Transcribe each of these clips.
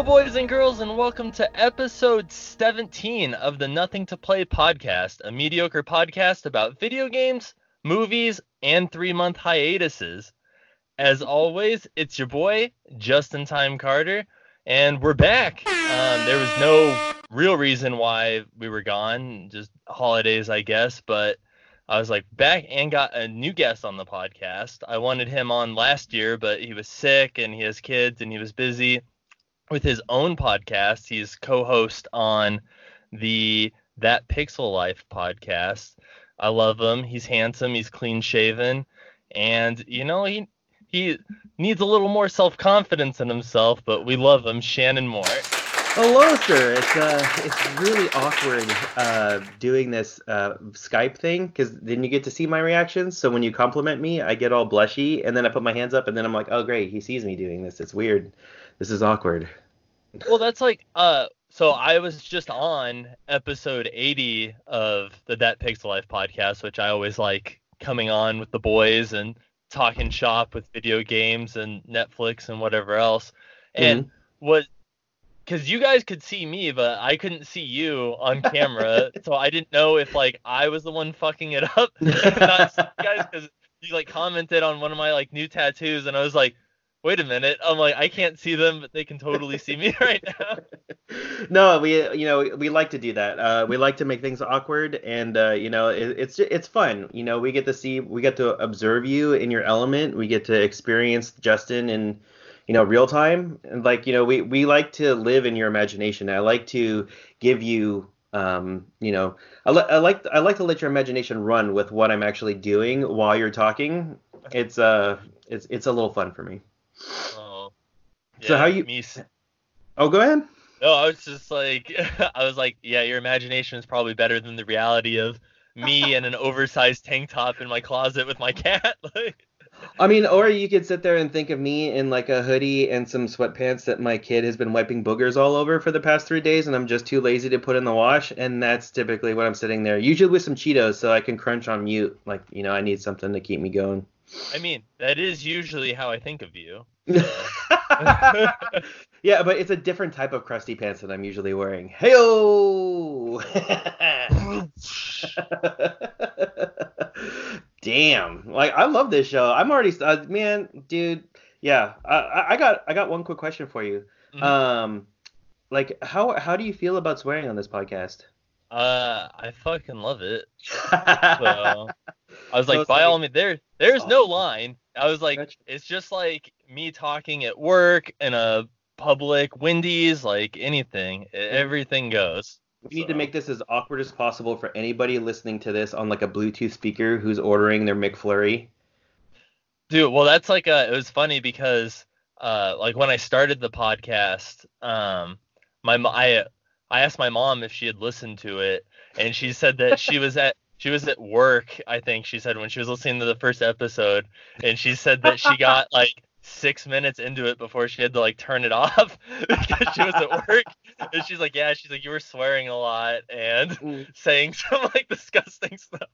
Hello, boys and girls, and welcome to episode 17 of the Nothing to Play podcast, a mediocre podcast about video games, movies, and three month hiatuses. As always, it's your boy, Justin Time Carter, and we're back. Um, there was no real reason why we were gone, just holidays, I guess, but I was like back and got a new guest on the podcast. I wanted him on last year, but he was sick and he has kids and he was busy with his own podcast. He's co-host on the That Pixel Life podcast. I love him. He's handsome. He's clean shaven, and you know he he needs a little more self confidence in himself. But we love him, Shannon Moore. Hello, sir. It's uh, it's really awkward uh, doing this uh, Skype thing because then you get to see my reactions. So when you compliment me, I get all blushy, and then I put my hands up, and then I'm like, oh great, he sees me doing this. It's weird. This is awkward. Well, that's like uh so I was just on episode 80 of the That Pixel Life podcast, which I always like coming on with the boys and talking shop with video games and Netflix and whatever else. And mm-hmm. what because you guys could see me, but I couldn't see you on camera, so I didn't know if like I was the one fucking it up, you guys, because you like commented on one of my like new tattoos, and I was like, wait a minute. I'm like, I can't see them, but they can totally see me right now. no, we, you know, we like to do that. Uh, we like to make things awkward, and uh, you know, it, it's it's fun. You know, we get to see, we get to observe you in your element. We get to experience Justin in, you know, real time. And like, you know, we we like to live in your imagination. I like to give you um, you know, I, li- I like I like to let your imagination run with what I'm actually doing while you're talking. It's uh, it's it's a little fun for me. Oh. Yeah, so how you? Me... Oh, go ahead. No, I was just like, I was like, yeah, your imagination is probably better than the reality of me in an oversized tank top in my closet with my cat. like. I mean, or you could sit there and think of me in like a hoodie and some sweatpants that my kid has been wiping boogers all over for the past three days, and I'm just too lazy to put in the wash, and that's typically what I'm sitting there. Usually with some Cheetos, so I can crunch on mute. Like, you know, I need something to keep me going. I mean, that is usually how I think of you. yeah, but it's a different type of crusty pants that I'm usually wearing. Heyo! Damn, like I love this show. I'm already, uh, man, dude. Yeah, I, I got I got one quick question for you. Mm-hmm. Um, like how how do you feel about swearing on this podcast? Uh, I fucking love it. so, I was like, by all means, there, there's no line. I was like, it's just like me talking at work in a public Wendy's, like anything, everything goes. We need so. to make this as awkward as possible for anybody listening to this on like a Bluetooth speaker who's ordering their McFlurry. Dude, well, that's like a, it was funny because, uh, like when I started the podcast, um, my I I asked my mom if she had listened to it, and she said that she was at she was at work, I think she said when she was listening to the first episode, and she said that she got like six minutes into it before she had to like turn it off because she was at work. And she's like, yeah, she's like, you were swearing a lot and mm. saying some like disgusting stuff.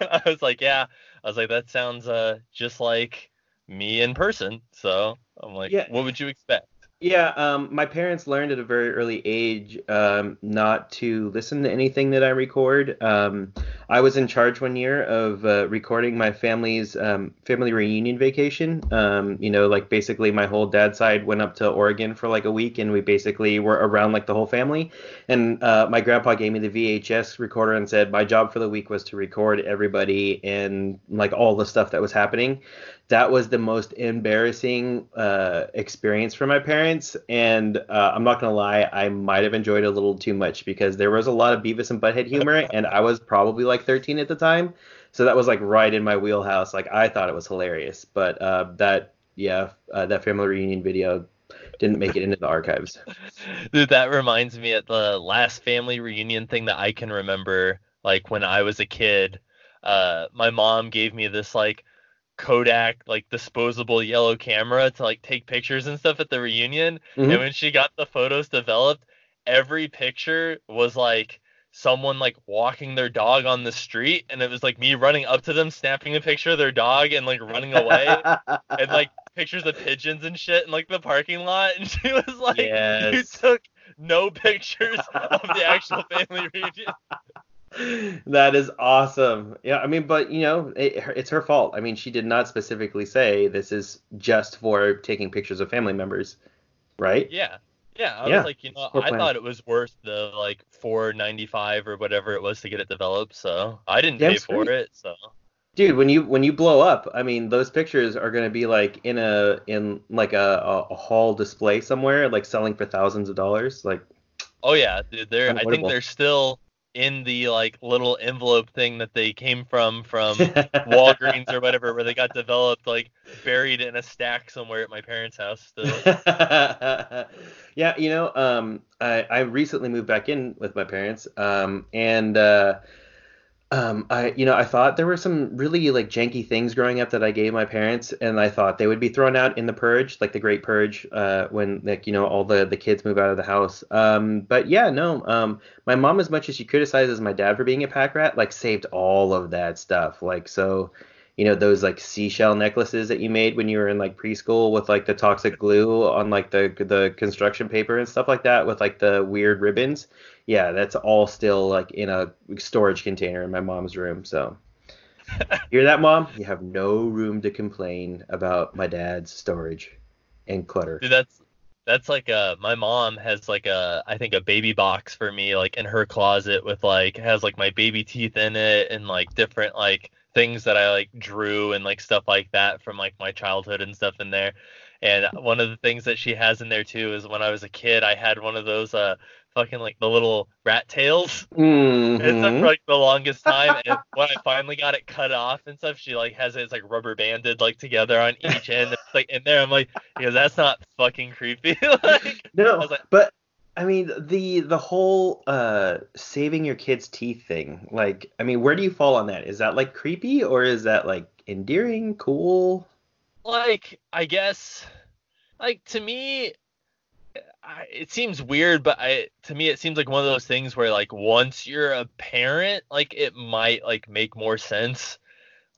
I was like, yeah. I was like, that sounds uh just like me in person. So I'm like, yeah. what would you expect? Yeah, um, my parents learned at a very early age um, not to listen to anything that I record. Um, I was in charge one year of uh, recording my family's um, family reunion vacation. Um, you know, like basically my whole dad's side went up to Oregon for like a week, and we basically were around like the whole family. And uh, my grandpa gave me the VHS recorder and said my job for the week was to record everybody and like all the stuff that was happening that was the most embarrassing uh, experience for my parents. And uh, I'm not gonna lie, I might have enjoyed it a little too much because there was a lot of Beavis and Butthead humor, and I was probably like 13 at the time, so that was like right in my wheelhouse. Like I thought it was hilarious, but uh, that yeah, uh, that family reunion video didn't make it into the archives. Dude, that reminds me at the last family reunion thing that I can remember, like when I was a kid. Uh, my mom gave me this like Kodak like disposable yellow camera to like take pictures and stuff at the reunion. Mm-hmm. And when she got the photos developed, every picture was like someone like walking their dog on the street and it was like me running up to them snapping a picture of their dog and like running away and like pictures of pigeons and shit in like the parking lot, and she was like, Yes. "You took no pictures of the actual family reunion." That is awesome. Yeah, I mean, but you know, it, it's her fault. I mean, she did not specifically say this is just for taking pictures of family members, right? Yeah. Yeah, I Yeah, was like, you know, I thought it was worth the like four ninety five or whatever it was to get it developed, so I didn't Damn pay for straight. it. So Dude, when you when you blow up, I mean, those pictures are gonna be like in a in like a, a, a hall display somewhere, like selling for thousands of dollars. Like, Oh yeah, dude. They're I think they're still in the like little envelope thing that they came from from Walgreens or whatever, where they got developed, like buried in a stack somewhere at my parents' house. Still. yeah, you know, um, I, I recently moved back in with my parents, um, and uh, um, I, you know, I thought there were some really like janky things growing up that I gave my parents, and I thought they would be thrown out in the purge, like the Great Purge, uh, when like you know all the the kids move out of the house. Um, but yeah, no, um, my mom, as much as she criticizes my dad for being a pack rat, like saved all of that stuff, like so you know those like seashell necklaces that you made when you were in like preschool with like the toxic glue on like the the construction paper and stuff like that with like the weird ribbons? Yeah that's all still like in a storage container in my mom's room so. Hear that mom? You have no room to complain about my dad's storage and clutter. Dude, that's that's like uh my mom has like a I think a baby box for me like in her closet with like has like my baby teeth in it and like different like things that I like drew and like stuff like that from like my childhood and stuff in there. And one of the things that she has in there too is when I was a kid I had one of those uh fucking like the little rat tails Mhm. for like the longest time. And when I finally got it cut off and stuff, she like has it it's like rubber banded like together on each end. It's like in there. I'm like, because that's not fucking creepy. like, no I was like- but i mean the the whole uh saving your kids teeth thing like i mean where do you fall on that is that like creepy or is that like endearing cool like I guess, like to me. I, it seems weird, but I to me it seems like one of those things where like once you're a parent, like it might like make more sense.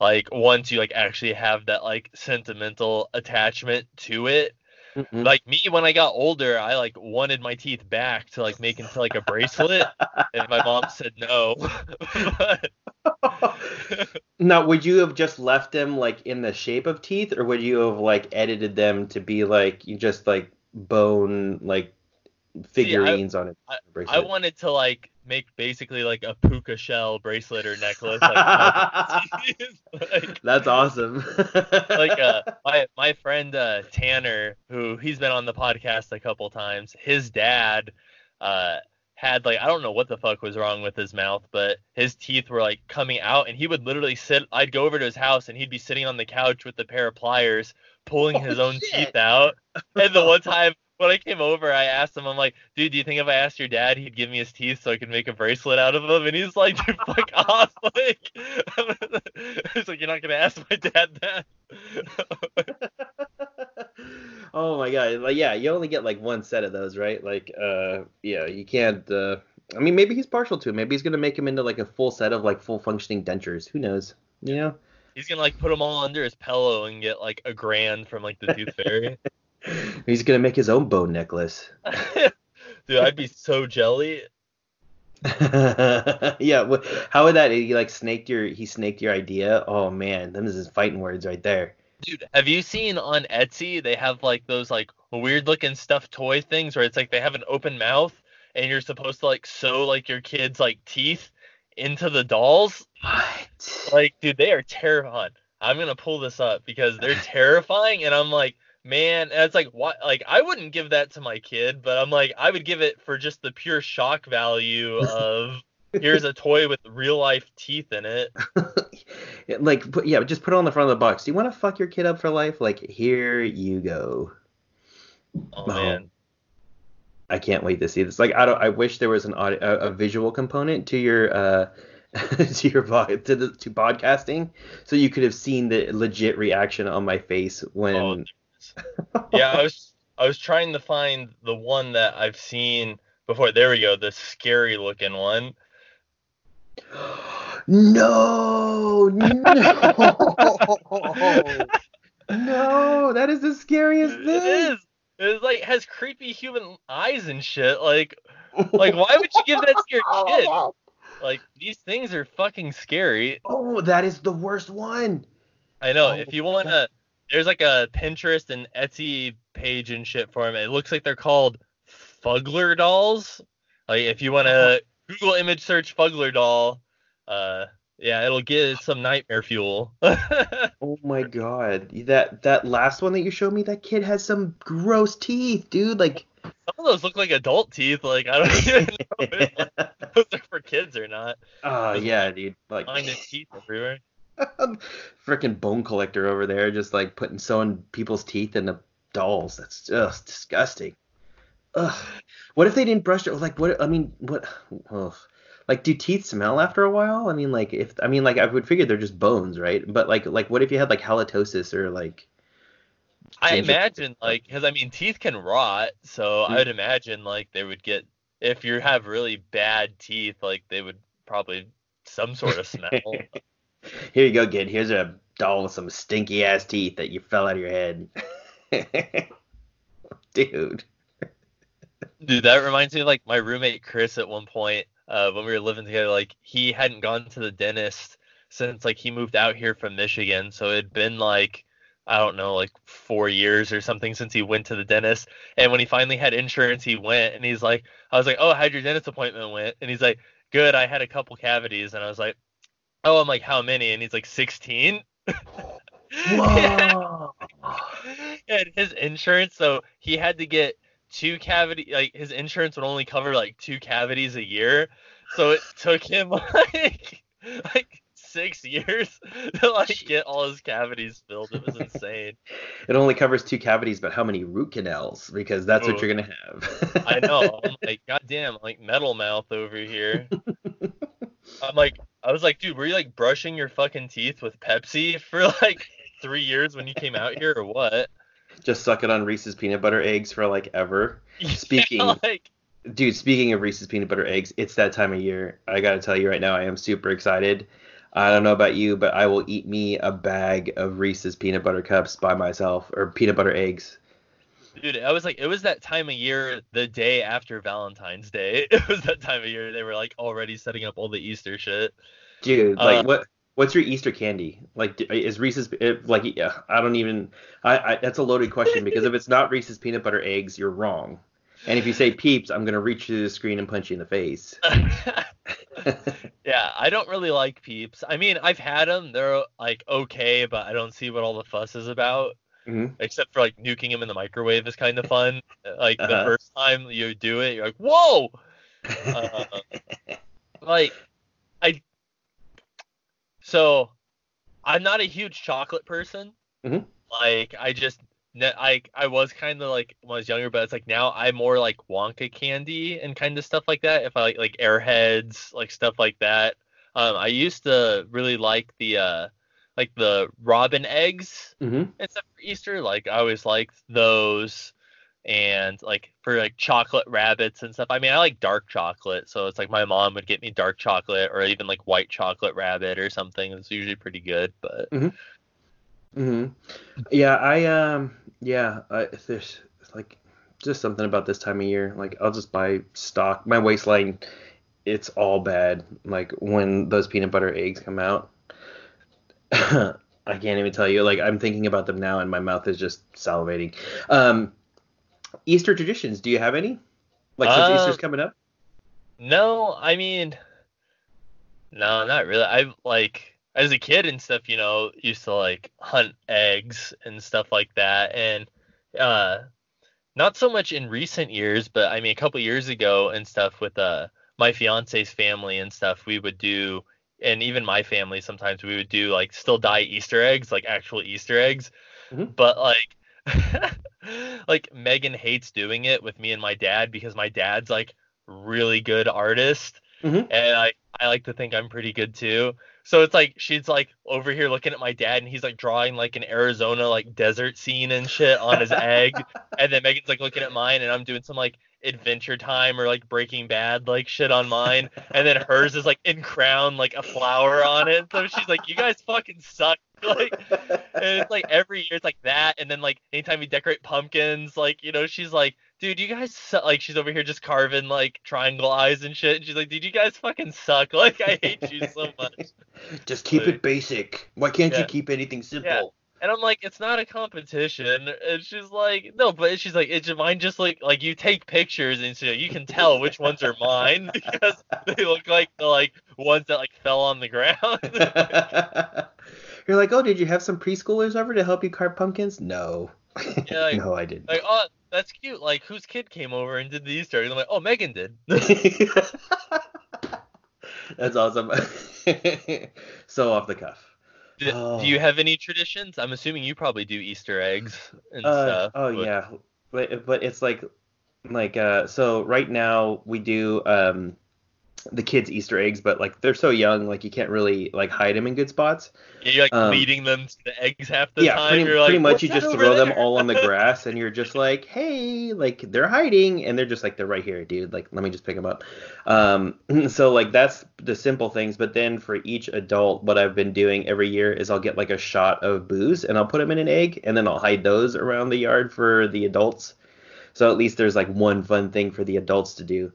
Like once you like actually have that like sentimental attachment to it, Mhm. like me when I got older, I like wanted my teeth back to like make into like a bracelet, and my mom said no. Now would you have just left them like in the shape of teeth or would you have like edited them to be like you just like bone like figurines on it I wanted to like make basically like a puka shell bracelet or necklace. Like, like, that's awesome like uh my my friend uh Tanner who he's been on the podcast a couple times his dad uh had like I don't know what the fuck was wrong with his mouth but his teeth were like coming out and he would literally sit I'd go over to his house and he'd be sitting on the couch with a pair of pliers pulling his Oh, own shit. teeth out and the one time when I came over I asked him I'm like dude do you think if I asked your dad he'd give me his teeth so I could make a bracelet out of them? And he's like dude fuck off like. He's like you're not gonna ask my dad that. Oh my god. Like yeah you only get like one set of those right? Like uh yeah you can't uh i mean maybe he's partial to it. Maybe he's gonna make him into like a full set of like full functioning dentures. Who knows? You know? He's gonna like put them all under his pillow and get like a grand from like the tooth fairy. He's gonna make his own bone necklace Dude, I'd be so jelly. yeah how would that he like snaked your he snaked your idea oh man them is his fighting words right there Dude, have you seen on Etsy they have like those like weird looking stuffed toy things where it's like they have an open mouth and you're supposed to like sew like your kids like teeth into the dolls? what Like, dude, they are terrifying. I'm gonna pull this up because they're terrifying and I'm like, man, it's like what like I wouldn't give that to my kid, but I'm like, I would give it for just the pure shock value of here's a toy with real life teeth in it. Like put, yeah just put it on the front of the box do you want to fuck your kid up for life like here you go Oh No. man. I can't wait to see this. Like I don't. I wish there was an audio, a, a visual component to your uh to your vo- to the to podcasting, so you could have seen the legit reaction on my face when. Oh, yeah, I was I was trying to find the one that I've seen before. There we go, the scary looking one. no, no. No, that is the scariest thing. It is. It like has creepy human eyes and shit. Like, like why would you give that to your kid? Like these things are fucking scary. Oh, that is the worst one. I know. Oh, if you want to, there's like a Pinterest and Etsy page and shit for them. It looks like they're called Fuggler dolls. Like if you want to Google image search Fuggler doll, uh, yeah, it'll get some nightmare fuel. Oh my god, that that last one that you showed me, that kid has some gross teeth, dude. Like, Some of those look like adult teeth. Like I don't even know if those are for kids or not. oh yeah, dude. Like, Finding teeth everywhere. freaking bone collector over there, just like putting sewing people's teeth in the dolls. That's just disgusting. Ugh. What if they didn't brush it? Like, what? I mean, what? Ugh. Like, do teeth smell after a while? I mean, like, if I mean, like, I would figure they're just bones, right? But like, like, what if you had like halitosis or like? I imagine like because I mean teeth can rot, so Hmm. I would imagine like they would get if you have really bad teeth, like they would probably some sort of smell. Here you go, kid. Here's a doll with some stinky ass teeth that you fell out of your head. Dude. Dude, that reminds me of like my roommate Chris at one point, uh, when we were living together, like he hadn't gone to the dentist since like he moved out here from Michigan. So it'd been like I don't know, like four years or something since he went to the dentist. And when he finally had insurance, he went and he's like, I was like, Oh, how'd your dentist appointment went? And he's like, Good, I had a couple cavities. And I was like, Oh, I'm like, How many? And he's like, 16. Whoa. and his insurance, so he had to get two cavity like his insurance would only cover like two cavities a year. So it took him like like six years to like get all his cavities filled. It was insane. It only covers two cavities, but how many root canals? Because that's what you're gonna have. I know. I'm like, goddamn, like metal mouth over here. I'm like I was like, dude, were you like brushing your fucking teeth with Pepsi for like three years when you came out here or what? Just suck it on Reese's peanut butter eggs for like ever. Speaking- like Dude, speaking of Reese's peanut butter eggs, it's that time of year. I gotta tell you right now, I am super excited. I don't know about you, but I will eat me a bag of Reese's peanut butter cups by myself, or peanut butter eggs. Dude, I was like, it was that time of year, the day after Valentine's Day. It was that time of year they were like already setting up all the Easter shit. Dude, like Uh, what? What's your Easter candy? Like, is Reese's it, like? Yeah, I don't even. I, I that's a loaded question because if it's not Reese's peanut butter eggs, you're wrong. And if you say Peeps, I'm gonna reach through the screen and punch you in the face. yeah, I don't really like Peeps. I mean, I've had them; they're like okay, but I don't see what all the fuss is about. Mhm. Except for like nuking him in the microwave is kind of fun. Like the Uh-huh. first time you do it, you're like, whoa! Uh, like I so I'm not a huge chocolate person. Mhm. Like I just I I was kind of like when I was younger, but it's like now I'm more like Wonka candy and kind of stuff like that. If I like like Airheads, like stuff like that. Um, I used to really like the uh like the robin eggs hmm and stuff for Easter. Like I always liked those, and like for like chocolate rabbits and stuff. I mean, I like dark chocolate, so it's like my mom would get me dark chocolate or even like white chocolate rabbit or something. It's usually pretty good, but hmm Yeah, I um yeah, I, there's like just something about this time of year. Like I'll just buy stock. My waistline, it's all bad. Like when those peanut butter eggs come out, I can't even tell you. Like I'm thinking about them now, and my mouth is just salivating. Um, Easter traditions. Do you have any? Like since Uh, Easter's coming up. no, I mean, no, not really. I like as a kid and stuff, you know, used to like hunt eggs and stuff like that, and uh, not so much in recent years, but I mean, a couple years ago and stuff with uh my fiance's family and stuff, we would do, and even my family sometimes we would do like still dye Easter eggs, like actual Easter eggs, Mhm. but like. like Megan hates doing it with me and my dad because my dad's like really good artist Mhm. and I I like to think I'm pretty good too. So it's like she's like over here looking at my dad and he's like drawing like an Arizona like desert scene and shit on his egg and then Megan's like looking at mine and I'm doing some like Adventure Time or like Breaking Bad like shit on mine and then hers is like in crown like a flower on it. So she's like you guys fucking suck like, and it's like every year it's like that, and then like anytime we decorate pumpkins, like you know, she's like, dude, you guys su-, like she's over here just carving like triangle eyes and shit. And she's like, dude, you guys fucking suck. Like I hate you so much. Just keep Like- it basic. Why can't Yeah. you keep anything simple? And I'm like, it's not a competition. And she's like, no, but she's like, it's mine. Just like, like you take pictures and so you can tell which ones are mine because they look like the like ones that like fell on the ground. You're like, oh, did you have some preschoolers over to help you carve pumpkins? No. Yeah, like- no, I didn't. like, oh, that's cute. Like, whose kid came over and did the Easter egg? I'm like, oh, Megan did. That's awesome. so off the cuff. Do, Oh. do you have any traditions? I'm assuming you probably do Easter eggs and Uh, stuff. oh but- yeah, but but it's like like uh so right now we do um the kids Easter eggs, but like they're so young, like you can't really like hide them in good spots. Yeah, you're like Um, leading them to the eggs half the yeah, time. pretty, you're like, pretty much you just throw them all on the grass, and you're just like, hey, like they're hiding, and they're just like they're right here, dude. Like let me just pick them up. Um, so like that's the simple things, but then for each adult, what I've been doing every year is I'll get like a shot of booze, and I'll put them in an egg, and then I'll hide those around the yard for the adults. So at least there's like one fun thing for the adults to do.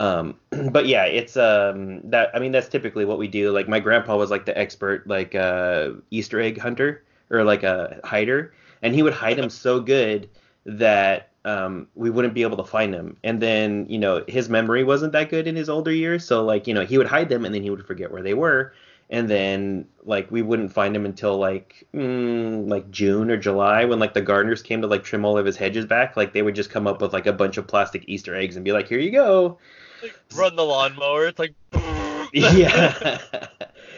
Um, but yeah, it's um that I mean that's typically what we do. Like my grandpa was like the expert like uh Easter egg hunter or like a hider, and he would hide them so good that um we wouldn't be able to find them. And then you know his memory wasn't that good in his older years, so like you know he would hide them and then he would forget where they were. And then like we wouldn't find them until like mm, like June or July when like the gardeners came to like trim all of his hedges back. Like they would just come up with like a bunch of plastic Easter eggs and be like, "Here you go." Like, run the lawnmower. It's like. yeah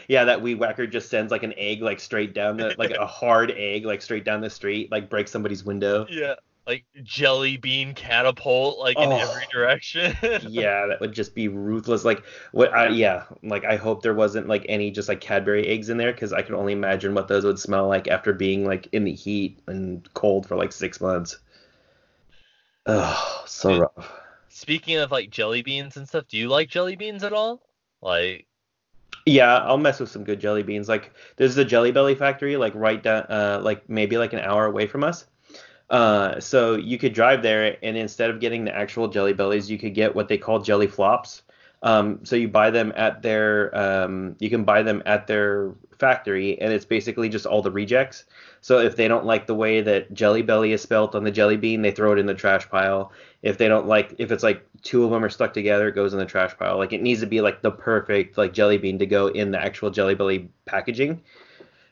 yeah that weed whacker just sends like an egg like straight down the like a hard egg like straight down the street like breaks somebody's window Yeah, like jelly bean catapult, like in Oh. every direction. yeah that would just be ruthless like what I, yeah like i hope there wasn't like any just like cadbury eggs in there because i can only imagine what those would smell like after being like in the heat and cold for like six months oh so rough Speaking of like jelly beans and stuff, do you like jelly beans at all? Like, Yeah, I'll mess with some good jelly beans. Like there's the Jelly Belly factory, like right down, uh, like maybe like an hour away from us. Uh, so you could drive there, and instead of getting the actual Jelly Bellies, you could get what they call Jelly Flops. Um, so you buy them at their, um, you can buy them at their factory, and it's basically just all the rejects. So if they don't like the way that Jelly Belly is spelt on the jelly bean, they throw it in the trash pile. If they don't like, if it's like two of them are stuck together, it goes in the trash pile. Like it needs to be like the perfect like jelly bean to go in the actual Jelly Belly packaging.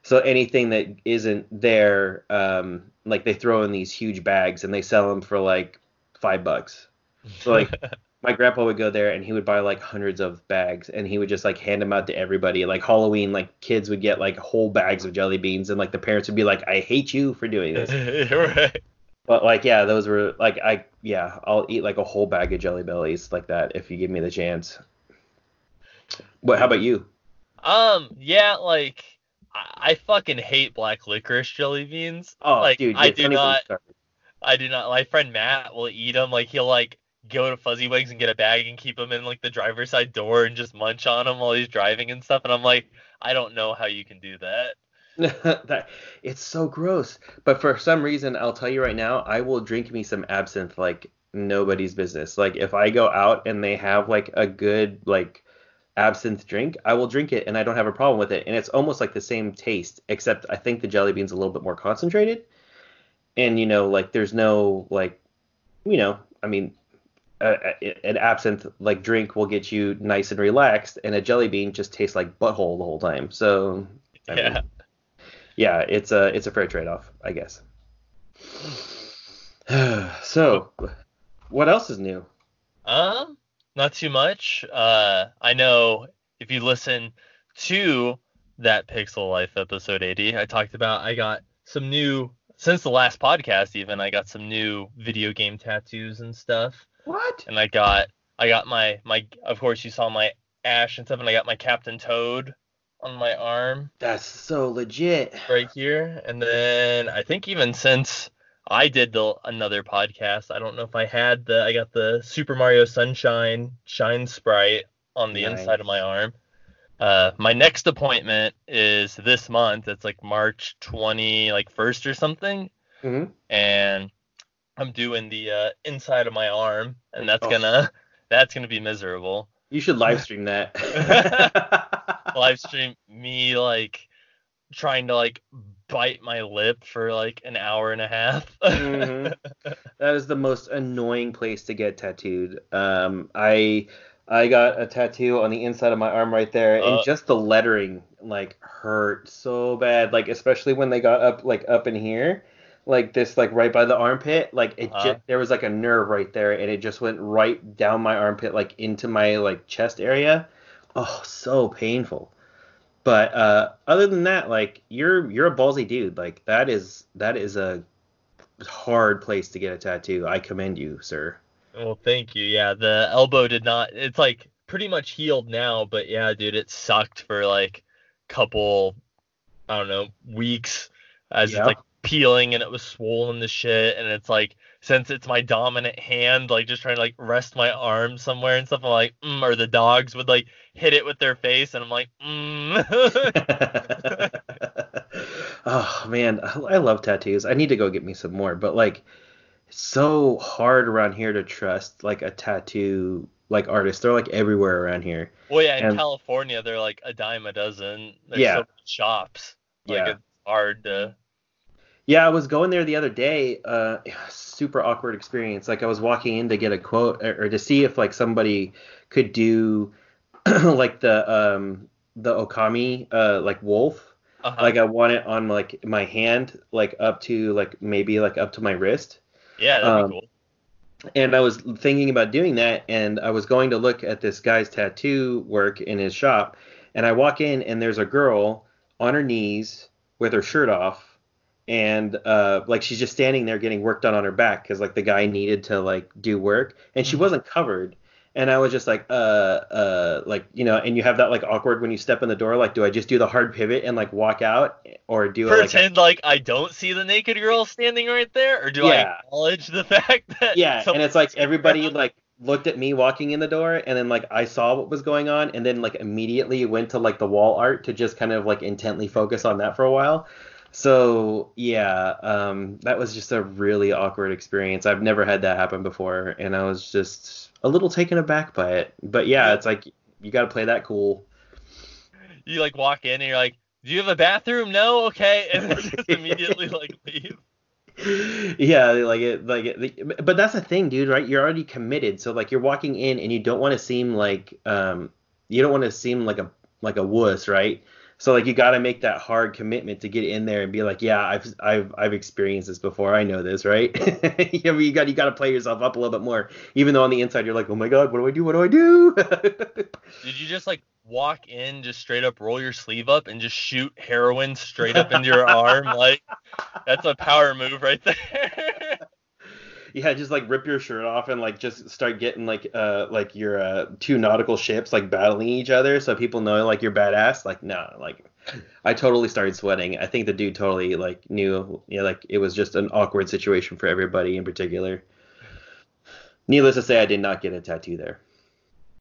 So anything that isn't there, um, like they throw in these huge bags and they sell them for like five bucks. So like my grandpa would go there and he would buy like hundreds of bags and he would just like hand them out to everybody. Like Halloween, like kids would get like whole bags of jelly beans and like the parents would be like, I hate you for doing this. right. But like yeah, those were like I yeah, I'll eat like a whole bag of jelly bellies like that if you give me the chance. What how about you? Um, yeah, like I, I fucking hate black licorice jelly beans. Oh like dude, I do not. I do not. My friend Matt will eat them. Like he'll like go to Fuzzy Wings and get a bag and keep them in like the driver's side door and just munch on them while he's driving and stuff. And I'm like, I don't know how you can do that. that it's so gross. But for some reason, I'll tell you right now, I will drink me some absinthe like nobody's business. Like if I go out and they have like a good like absinthe drink, I will drink it and I don't have a problem with it. And it's almost like the same taste, except I think the jelly bean's a little bit more concentrated. And you know, like there's no like, you know, I mean, a- an absinthe like drink will get you nice and relaxed, and a jelly bean just tastes like butthole the whole time. So I Yeah. Yeah, it's a it's a fair trade off, I guess. so, what else is new? Um, not too much. Uh, I know if you listen to that Pixel Life episode 80, I talked about I got some new since the last podcast even I got some new video game tattoos and stuff. What? And I got I got my my of course you saw my Ash and stuff and I got my Captain Toad on my arm That's so legit. right here. And then I think even since I did the another podcast, I don't know if I had the I got the Super Mario Sunshine Shine Sprite on the Nice. inside of my arm. Uh, my next appointment is this month. It's like March 20, like first or something, hmm and I'm doing the uh, inside of my arm, and that's Oh. gonna that's gonna be miserable. You should live stream that. Live stream me like trying to like bite my lip for like an hour and a half. Mhm. That is the most annoying place to get tattooed. Um, I I got a tattoo on the inside of my arm right there, and Uh. just the lettering like hurt so bad. Like especially when they got up like up in here, like this like right by the armpit. Like it Uh-huh. just there was like a nerve right there, and it just went right down my armpit like into my like chest area. Oh, so painful. But uh, other than that, like you're you're a ballsy dude. Like that is that is a hard place to get a tattoo. I commend you, sir. Well, thank you. Yeah, the elbow did not. It's like pretty much healed now, but yeah, dude, it sucked for like couple, I don't know, weeks as Yeah. it's like peeling and it was swollen to shit. And it's like since it's my dominant hand, like just trying to like rest my arm somewhere and stuff, I'm like, mm, or the dogs would like hit it with their face, and I'm like, mm. oh man, I love tattoos. I need to go get me some more, but like it's so hard around here to trust like a tattoo like artist. They're like everywhere around here. well, yeah, in And- California, they're like a dime a dozen. There's Yeah. so many shops. Like Yeah. it's hard to. Yeah, I was going there the other day. Uh, super awkward experience. Like I was walking in to get a quote or, or to see if like somebody could do like the um the okami uh like wolf. Uh-huh. Like I want it on like my hand, like up to like maybe like up to my wrist. yeah, that'd um, be cool. And I was thinking about doing that, and I was going to look at this guy's tattoo work in his shop, and I walk in, and there's a girl on her knees with her shirt off, and uh, like she's just standing there getting work done on her back because like the guy needed to like do work, and she Mhm. wasn't covered. And I was just like, uh, uh, like you know, and you have that like awkward when you step in the door, like, do I just do the hard pivot and like walk out, or do I like pretend like, I don't see the naked girl standing right there, or do I acknowledge the fact that yeah and it's like everybody like looked at me walking in the door and then like i saw what was going on and then like immediately went to like the wall art to just kind of like intently focus on that for a while so yeah um that was just a really awkward experience. I've never had that happen before and i was just a little taken aback by it. But yeah it's like you got to play that cool. You like walk in and you're like, "Do you have a bathroom? No, okay," and then just immediately like leave. yeah like it like it, but that's the thing dude right? You're already committed. So like you're walking in and you don't want to seem like um you don't want to seem like a like a wuss right so like you got to make that hard commitment to get in there and be like yeah i've i've i've experienced this before. I know this right? You, know, you got you got to play yourself up a little bit more. Even though on the inside you're like oh my god what do i do? What do i do? Did you just like walk in, just straight up roll your sleeve up and just shoot heroin straight up into your arm? Like that's a power move right there. Yeah, just like rip your shirt off and like just start getting like uh like your uh two nautical ships like battling each other so people know like you're badass. Like no, like I totally started sweating. I think the dude totally like knew you know, like it was just an awkward situation for everybody in particular. Needless to say, I did not get a tattoo there.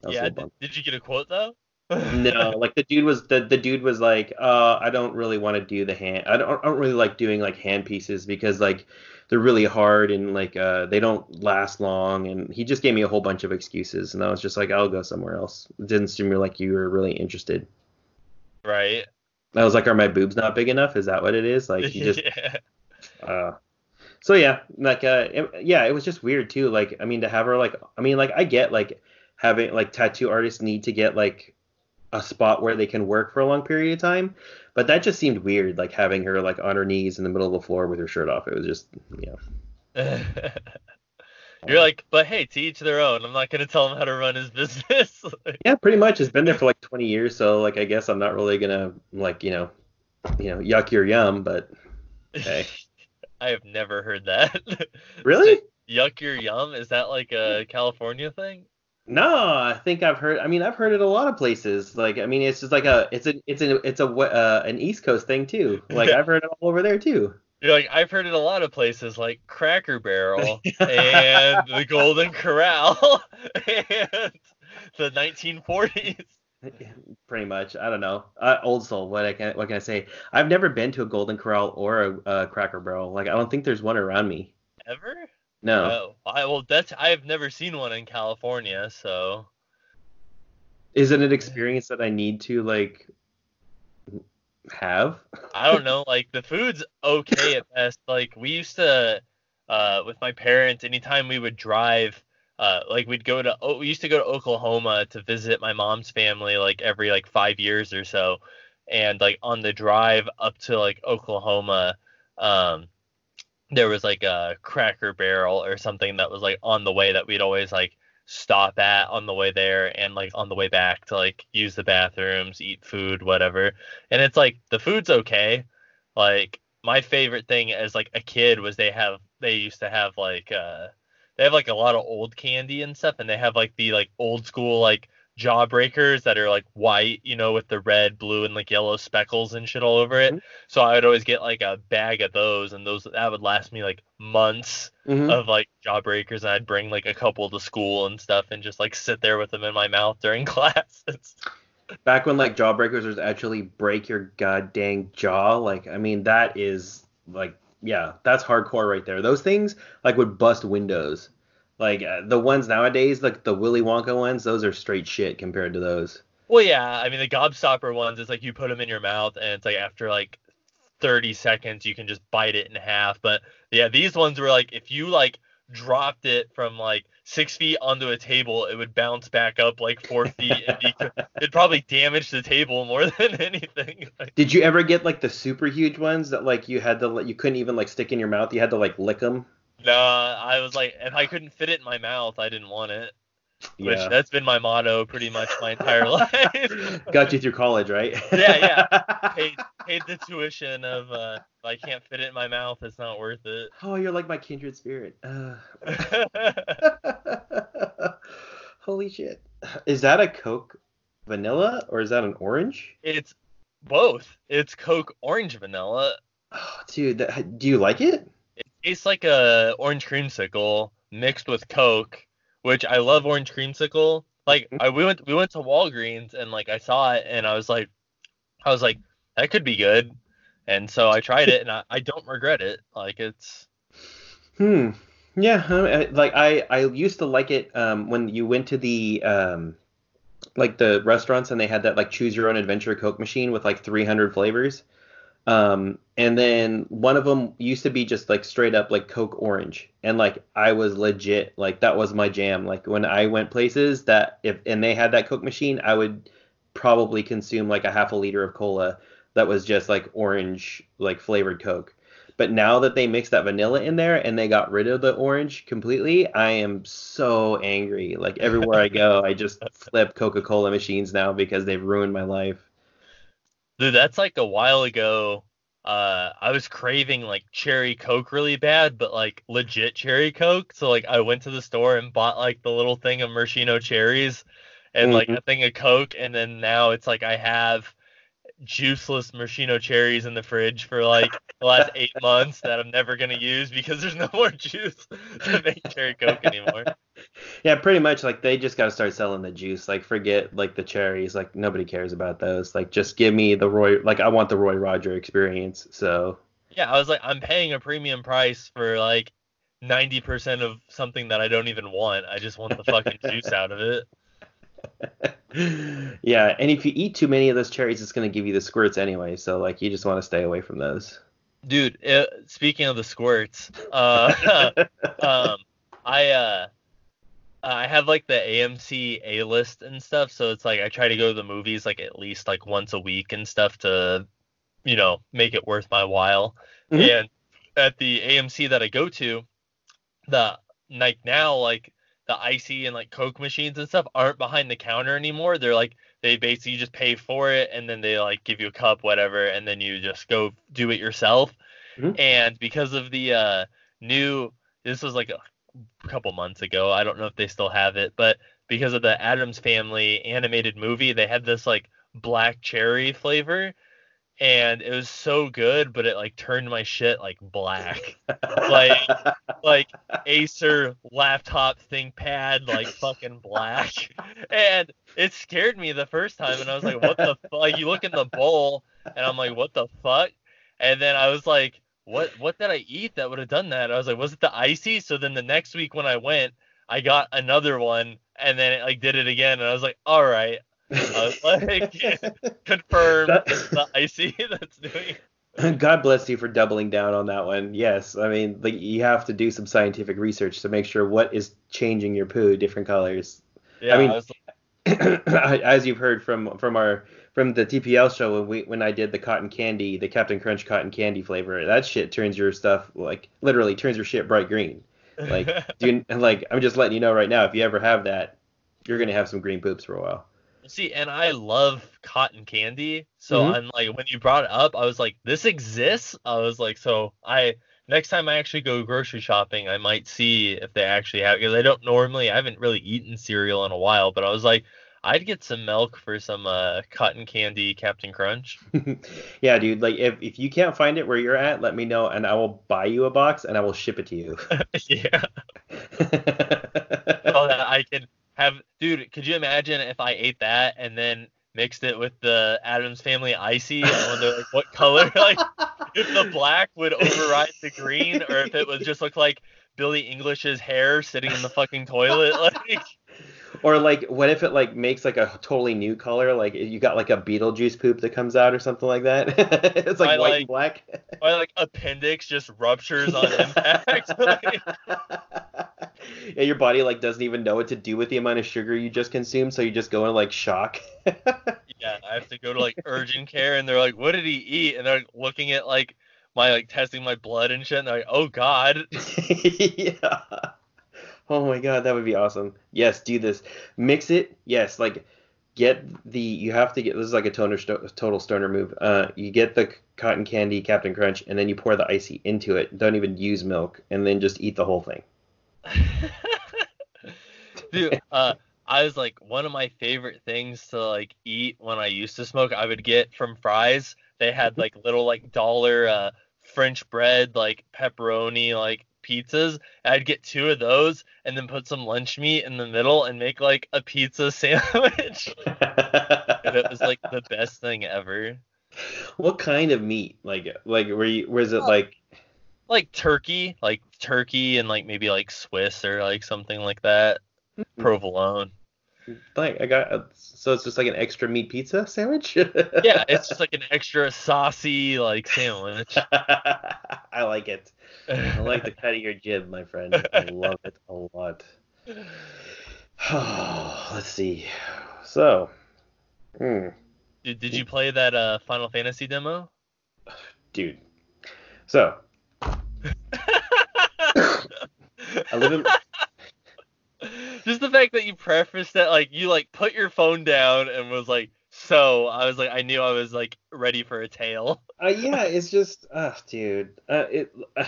Yeah. Did, did you get a quote though? no, like the dude was the, the dude was like, uh, I don't really want to do the hand. I don't, I don't really like doing like hand pieces because like they're really hard and like uh they don't last long. And he just gave me a whole bunch of excuses, and I was just like, I'll go somewhere else. It didn't seem like you were really interested. right. I was like, are my boobs not big enough? Is that what it is? Like you just yeah. uh so yeah like uh it- yeah it was just weird too like i mean to have her like i mean like i get like having like tattoo artists need to get like a spot where they can work for a long period of time but that just seemed weird like having her like on her knees in the middle of the floor with her shirt off it was just you know You're like, but hey, to each their own. I'm not gonna tell him how to run his business. yeah pretty much it's been there for like 20 years so like i guess i'm not really gonna like you know you know yuck your yum but hey. I have never heard that. really Yuck your yum? Is that like a California thing? No, I think I've heard. I mean, I've heard it a lot of places. Like, I mean, it's just like a, it's a, it's a, it's a, uh, an East Coast thing too. Like, I've heard it all over there too. You're like, I've heard it a lot of places like Cracker Barrel and the Golden Corral and the 1940s. Pretty much. I don't know. Uh, old soul. What I can what can I say? I've never been to a Golden Corral or a, a Cracker Barrel. Like I don't think there's one around me. Ever? No. Oh, I well that's I've never seen one in California, so Is it an experience that I need to like have? I don't know. Like the food's okay at best. Like we used to, uh, with my parents, anytime we would drive, uh, like we'd go to, oh, we used to go to Oklahoma to visit my mom's family, like every like five years or so, and like on the drive up to like Oklahoma, um, there was like a Cracker Barrel or something that was like on the way that we'd always like stop at on the way there and like on the way back to like use the bathrooms, eat food, whatever. And it's like the food's okay. Like my favorite thing as like a kid was they have they used to have like uh they have like a lot of old candy and stuff and they have like the like old school like jawbreakers that are like white, you know, with the red, blue, and like yellow speckles and shit all over it. Mhm. So I would always get like a bag of those, and those that would last me like months Mhm. of like jawbreakers, and I'd bring like a couple to school and stuff, and just like sit there with them in my mouth during class. Back when like jawbreakers was actually break your goddamn jaw. Like I mean that is like yeah, that's hardcore right there. Those things like would bust windows. Like uh, the ones nowadays, like the Willy Wonka ones, those are straight shit compared to those. well, yeah, I mean the gobstopper ones, it's like you put them in your mouth, and it's like after like 30 seconds you can just bite it in half. But yeah, these ones were like if you like dropped it from like six feet onto a table, it would bounce back up like four feet, and be, it'd probably damage the table more than anything. Like, Did you ever get like the super huge ones that like you had to you couldn't even like stick in your mouth? You had to like lick them. Nah, I was like, if I couldn't fit it in my mouth, I didn't want it. Which Yeah. that's been my motto pretty much my entire life. Got you through college, right? Yeah, yeah, paid paid the tuition of uh, if I can't fit it in my mouth, it's not worth it. Oh, you're like my kindred spirit. Uh. Holy shit. Is that a Coke vanilla or is that an orange? it's both. It's Coke Orange Vanilla. Oh, dude, that, do you like it? Tastes like a orange creamsicle mixed with Coke, which I love orange creamsicle. Like I we went we went to Walgreens and like I saw it and I was like I was like that could be good. And so I tried it and I, I don't regret it. Like it's Hmm. Yeah, I- like I I used to like it um when you went to the um like the restaurants and they had that like choose your own adventure Coke machine with like 300 flavors. Um and then one of them used to be just like straight up like Coke orange and like I was legit like that was my jam. Like when I went places that if and they had that Coke machine, I would probably consume like a half a liter of cola that was just like orange like flavored Coke. But now that they mixed that vanilla in there and they got rid of the orange completely, I am so angry. Like everywhere I go, I just flip Coca-Cola machines now because they've ruined my life. Dude, that's like a while ago. Uh, I was craving like cherry Coke really bad, but like legit cherry Coke. So like I went to the store and bought like the little thing of maraschino cherries and like Mhm. a thing of Coke, and then now it's like I have juiceless maraschino cherries in the fridge for like the last eight months that I'm never gonna use because there's no more juice to make cherry Coke anymore. Yeah, pretty much like they just got to start selling the juice. Like forget like the cherries. Like nobody cares about those. Like just give me the Roy like I want the Roy Roger experience. So Yeah, I was like, I'm paying a premium price for like 90% of something that I don't even want. I just want the fucking juice out of it. yeah, and if you eat too many of those cherries, it's gonna give you the squirts anyway. So like you just want to stay away from those. Dude, uh speaking of the squirts, uh, um, I uh, I have like the AMC A list and stuff, so it's like I try to go to the movies like at least like once a week and stuff to, you know, make it worth my while. Mhm. And at the AMC that I go to, the like now like the ICEE and like Coke machines and stuff aren't behind the counter anymore. They're like they basically just pay for it and then they like give you a cup, whatever, and then you just go do it yourself. Mhm. And because of the uh, new, this was like a couple months ago. I don't know if they still have it, but because of the Addams Family animated movie, they had this like black cherry flavor, and it was so good, but it like turned my shit like black, like like Acer laptop ThinkPad like fucking black, and it scared me the first time, and I was like, what the fuck? Like you look in the bowl, and I'm like, what the fuck? And then I was like, what what did I eat that would have done that? I was like, was it the ICEE? So then the next week when I went, I got another one, and then it like did it again, and I was like, all right. I uh, was like, confirmed That- the ICEE that's doing. God bless you for doubling down on that one. Yes, I mean, like you have to do some scientific research to make sure what is changing your poo different colors. Yeah, I mean- was As you've heard from from our from the TPL show when we when I did the cotton candy, the Captain Crunch cotton candy flavor, that shit turns your stuff like literally turns your shit bright green. Like, do you, like I'm just letting you know right now, if you ever have that, you're gonna have some green poops for a while. See, and I love cotton candy. So Mhm. I'm like, when you brought it up, I was like, this exists. I was like, so I next time I actually go grocery shopping, I might see if they actually have because I don't normally I haven't really eaten cereal in a while, but I was like, I'd get some milk for some uh, cotton candy Captain Crunch. yeah, dude. Like if if you can't find it where you're at, let me know and I will buy you a box and I will ship it to you. yeah, so that I can have, dude. Could you imagine if I ate that and then mixed it with the Addams Family ICEE? I wonder like what color, like if the black would override the green, or if it would just look like Billy English's hair sitting in the fucking toilet. Like, Or like, what if it like makes like a totally new color? Like you got like a Beetlejuice poop that comes out or something like that. it's like white like- and black. my like appendix just ruptures on impact. Like, yeah, your body like doesn't even know what to do with the amount of sugar you just consumed, so you just go into like shock. yeah, I have to go to like urgent care, and they're like, "What did he eat?" And they're like, looking at like my like testing my blood and shit, and they're like, "Oh God." yeah. Oh my god, that would be awesome. Yes, do this. Mix it. Yes, like get the. You have to get. This is like a toner total stoner move. Uh, you get the cotton candy Captain Crunch, and then you pour the ICEE into it. Don't even use milk, and then just eat the whole thing. Dude, uh, I was like one of my favorite things to like eat when I used to smoke. I would get from fries. They had like little like dollar uh, French bread like pepperoni like pizzas. I'd get two of those and then put some lunch meat in the middle and make like a pizza sandwich. and it was like the best thing ever. what kind of meat? Like, like were you? Was it Oh. like? Like turkey, like turkey and like maybe like Swiss or like something like that. Provolone. Like I got. So it's just like an extra meat pizza sandwich. Yeah, it's just like an extra saucy like sandwich. I like it. I like the cut of your jib, my friend. I love it a lot. Let's see. So, hmm, Did, did you play that uh, Final Fantasy demo? dude. So, I in. Just the fact that you prefaced that, like you like put your phone down and was like, so I was like, I knew I was like ready for a tale. Uh, yeah, it's just, uh, dude. Uh, it. Uh,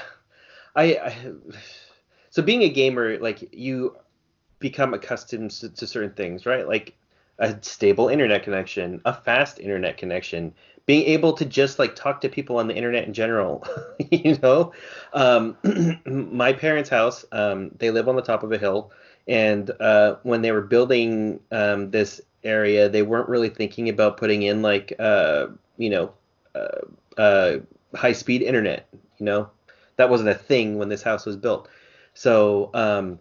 I, I. So being a gamer, like you become accustomed to, to certain things, right? Like a stable internet connection, a fast internet connection, being able to just like talk to people on the internet in general. you know, um, my parents' house, um, they live on the top of a hill, and uh, when they were building um, this area, they weren't really thinking about putting in like, uh, you know, uh, uh, high speed internet. You know, that wasn't a thing when this house was built. So um,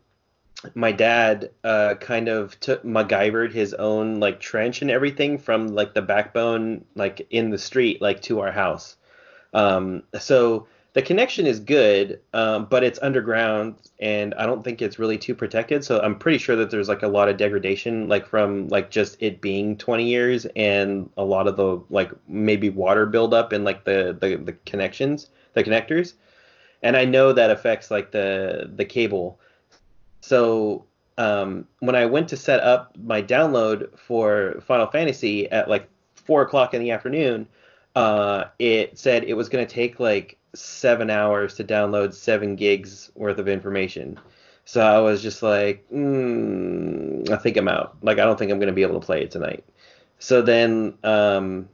my dad uh, kind of took MacGyvered his own like trench and everything from like the backbone like in the street like to our house. Um, so the connection is good, um, but it's underground and I don't think it's really too protected. So I'm pretty sure that there's like a lot of degradation like from like just it being 20 years and a lot of the like maybe water buildup in like the the, the connections, the connectors. And I know that affects like the the cable. So um, when I went to set up my download for Final Fantasy at like four o'clock in the afternoon, uh, it said it was going to take like seven hours to download seven gigs worth of information. So I was just like, mm, I think I'm out. Like I don't think I'm going to be able to play it tonight. So then um,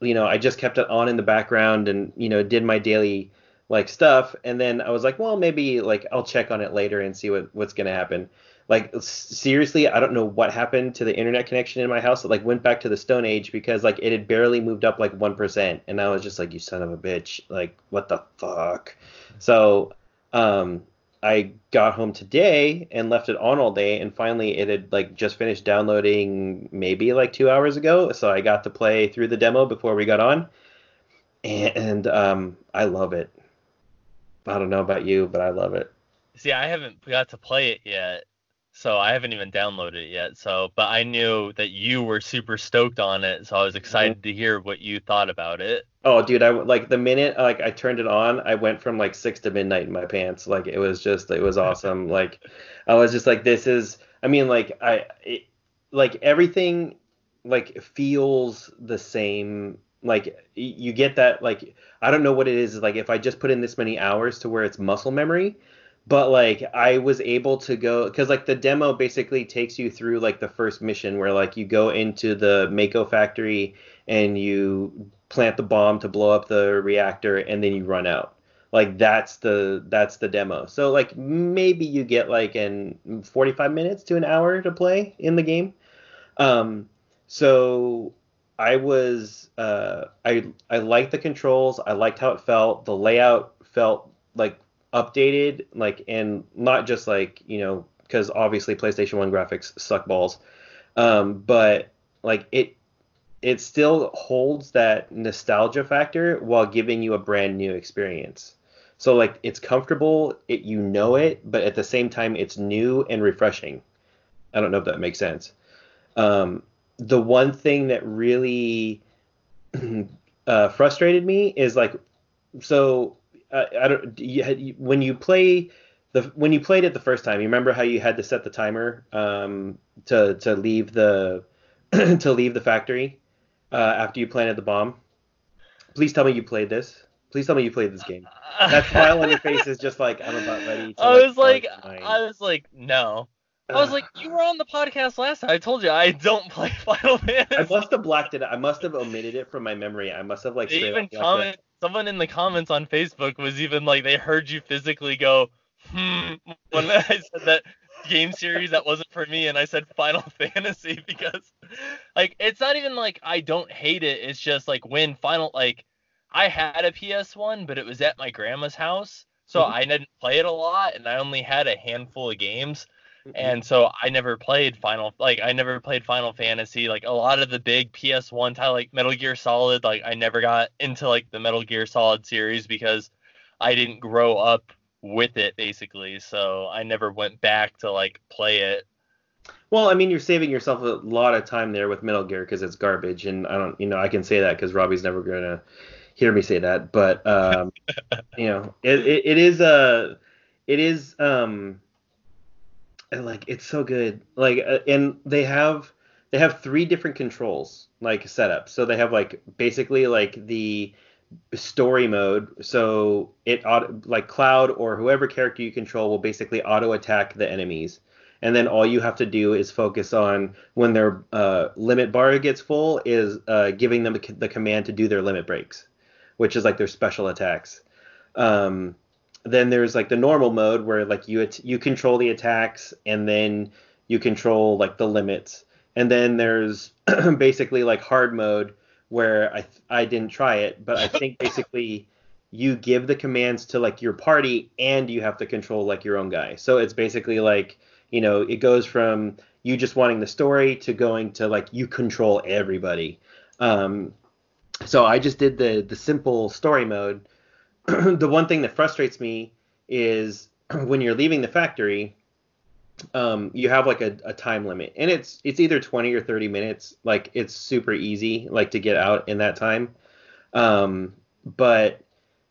you know, I just kept it on in the background and you know did my daily like stuff, and then I was like, well, maybe like I'll check on it later and see what what's gonna happen. Like seriously, I don't know what happened to the internet connection in my house. It like went back to the Stone Age because like it had barely moved up like one percent, and I was just like, you son of a bitch, like what the fuck. So um, I got home today and left it on all day, and finally it had like just finished downloading maybe like two hours ago. So I got to play through the demo before we got on, and um, I love it. I don't know about you, but I love it. See, I haven't got to play it yet, so I haven't even downloaded it yet. So, but I knew that you were super stoked on it, so I was excited mm-hmm. to hear what you thought about it. Oh, dude, I like the minute like I turned it on, I went from like six to midnight in my pants. Like it was just, it was awesome. like I was just like, this is. I mean, like I, it, like everything, like feels the same. Like you get that. Like I don't know what it is. Like if I just put in this many hours to where it's muscle memory, but like I was able to go because like the demo basically takes you through like the first mission where like you go into the Mako factory and you plant the bomb to blow up the reactor and then you run out. Like that's the that's the demo. So like maybe you get like in 45 minutes to an hour to play in the game. Um, so I was uh, I I liked the controls. I liked how it felt. The layout felt like updated, like and not just like you know because obviously PlayStation One graphics suck balls, um, but like it it still holds that nostalgia factor while giving you a brand new experience. So like it's comfortable, it you know it, but at the same time it's new and refreshing. I don't know if that makes sense. Um, the one thing that really uh, frustrated me is like so uh, I don't you had, when you play the when you played it the first time, you remember how you had to set the timer um, to to leave the to leave the factory uh, after you planted the bomb. Please tell me you played this. Please tell me you played this game. That smile on your face is just like I'm about ready. To, I was like, like I was like, no. I was like, you were on the podcast last time. I told you I don't play Final Fantasy. I must have blacked it. I must have omitted it from my memory. I must have like. They even comment. Someone in the comments on Facebook was even like, they heard you physically go, hmm, when I said that game series that wasn't for me, and I said Final Fantasy because, like, it's not even like I don't hate it. It's just like when Final, like, I had a PS1, but it was at my grandma's house, so mm-hmm. I didn't play it a lot, and I only had a handful of games. Mm-hmm. And so I never played Final like I never played Final Fantasy. Like a lot of the big PS1 title like Metal Gear Solid, like I never got into like the Metal Gear Solid series because I didn't grow up with it basically. So I never went back to like play it. Well, I mean, you're saving yourself a lot of time there with Metal Gear because it's garbage, and I don't, you know, I can say that because Robbie's never gonna hear me say that, but um, you know, it, it, it is a, uh, it is um, and like it's so good. Like uh, and they have they have three different controls like setup so they have like basically like the story mode. So it auto, like cloud or whoever character you control will basically auto attack the enemies. And then all you have to do is focus on when their uh, limit bar gets full is uh, giving them the command to do their limit breaks which is like their special attacks. Um, then there's like the normal mode where like you you control the attacks and then you control like the limits. And then there's basically like hard mode where I I didn't try it, but I think basically you give the commands to like your party and you have to control like your own guy. So it's basically like, you know, it goes from you just wanting the story to going to like you control everybody. Um so I just did the the simple story mode the one thing that frustrates me is when you're leaving the factory, um, you have like a, a, time limit, and it's it's either 20 or 30 minutes. Like it's super easy, like to get out in that time. Um, but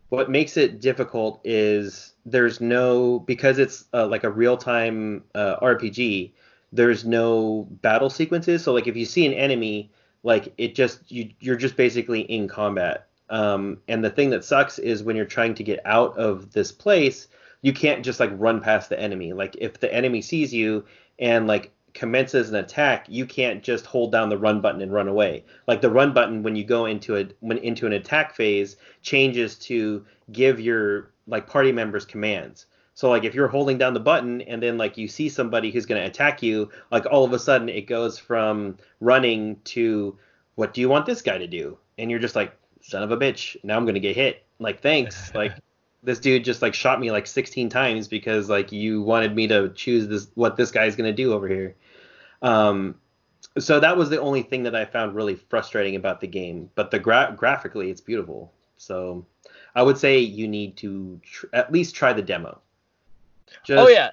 what makes it difficult is there's no because it's uh, like a real time uh, RPG. There's no battle sequences. So like if you see an enemy, like it just you you're just basically in combat um, and the thing that sucks is when you're trying to get out of this place, you can't just like run past the enemy. Like if the enemy sees you and like commences an attack, you can't just hold down the run button and run away. Like the run button when you go into a when into an attack phase changes to give your like party members commands. So like if you're holding down the button and then like you see somebody who's going to attack you, like all of a sudden it goes from running to what do you want this guy to do? And you're just like son of a bitch, now I'm going to get hit. Like thanks. like this dude just like shot me like 16 times because like you wanted me to choose this what this guy's going to do over here. Um so that was the only thing that I found really frustrating about the game, but the gra- graphically it's beautiful. So I would say you need to tr- at least try the demo. Just, oh yeah,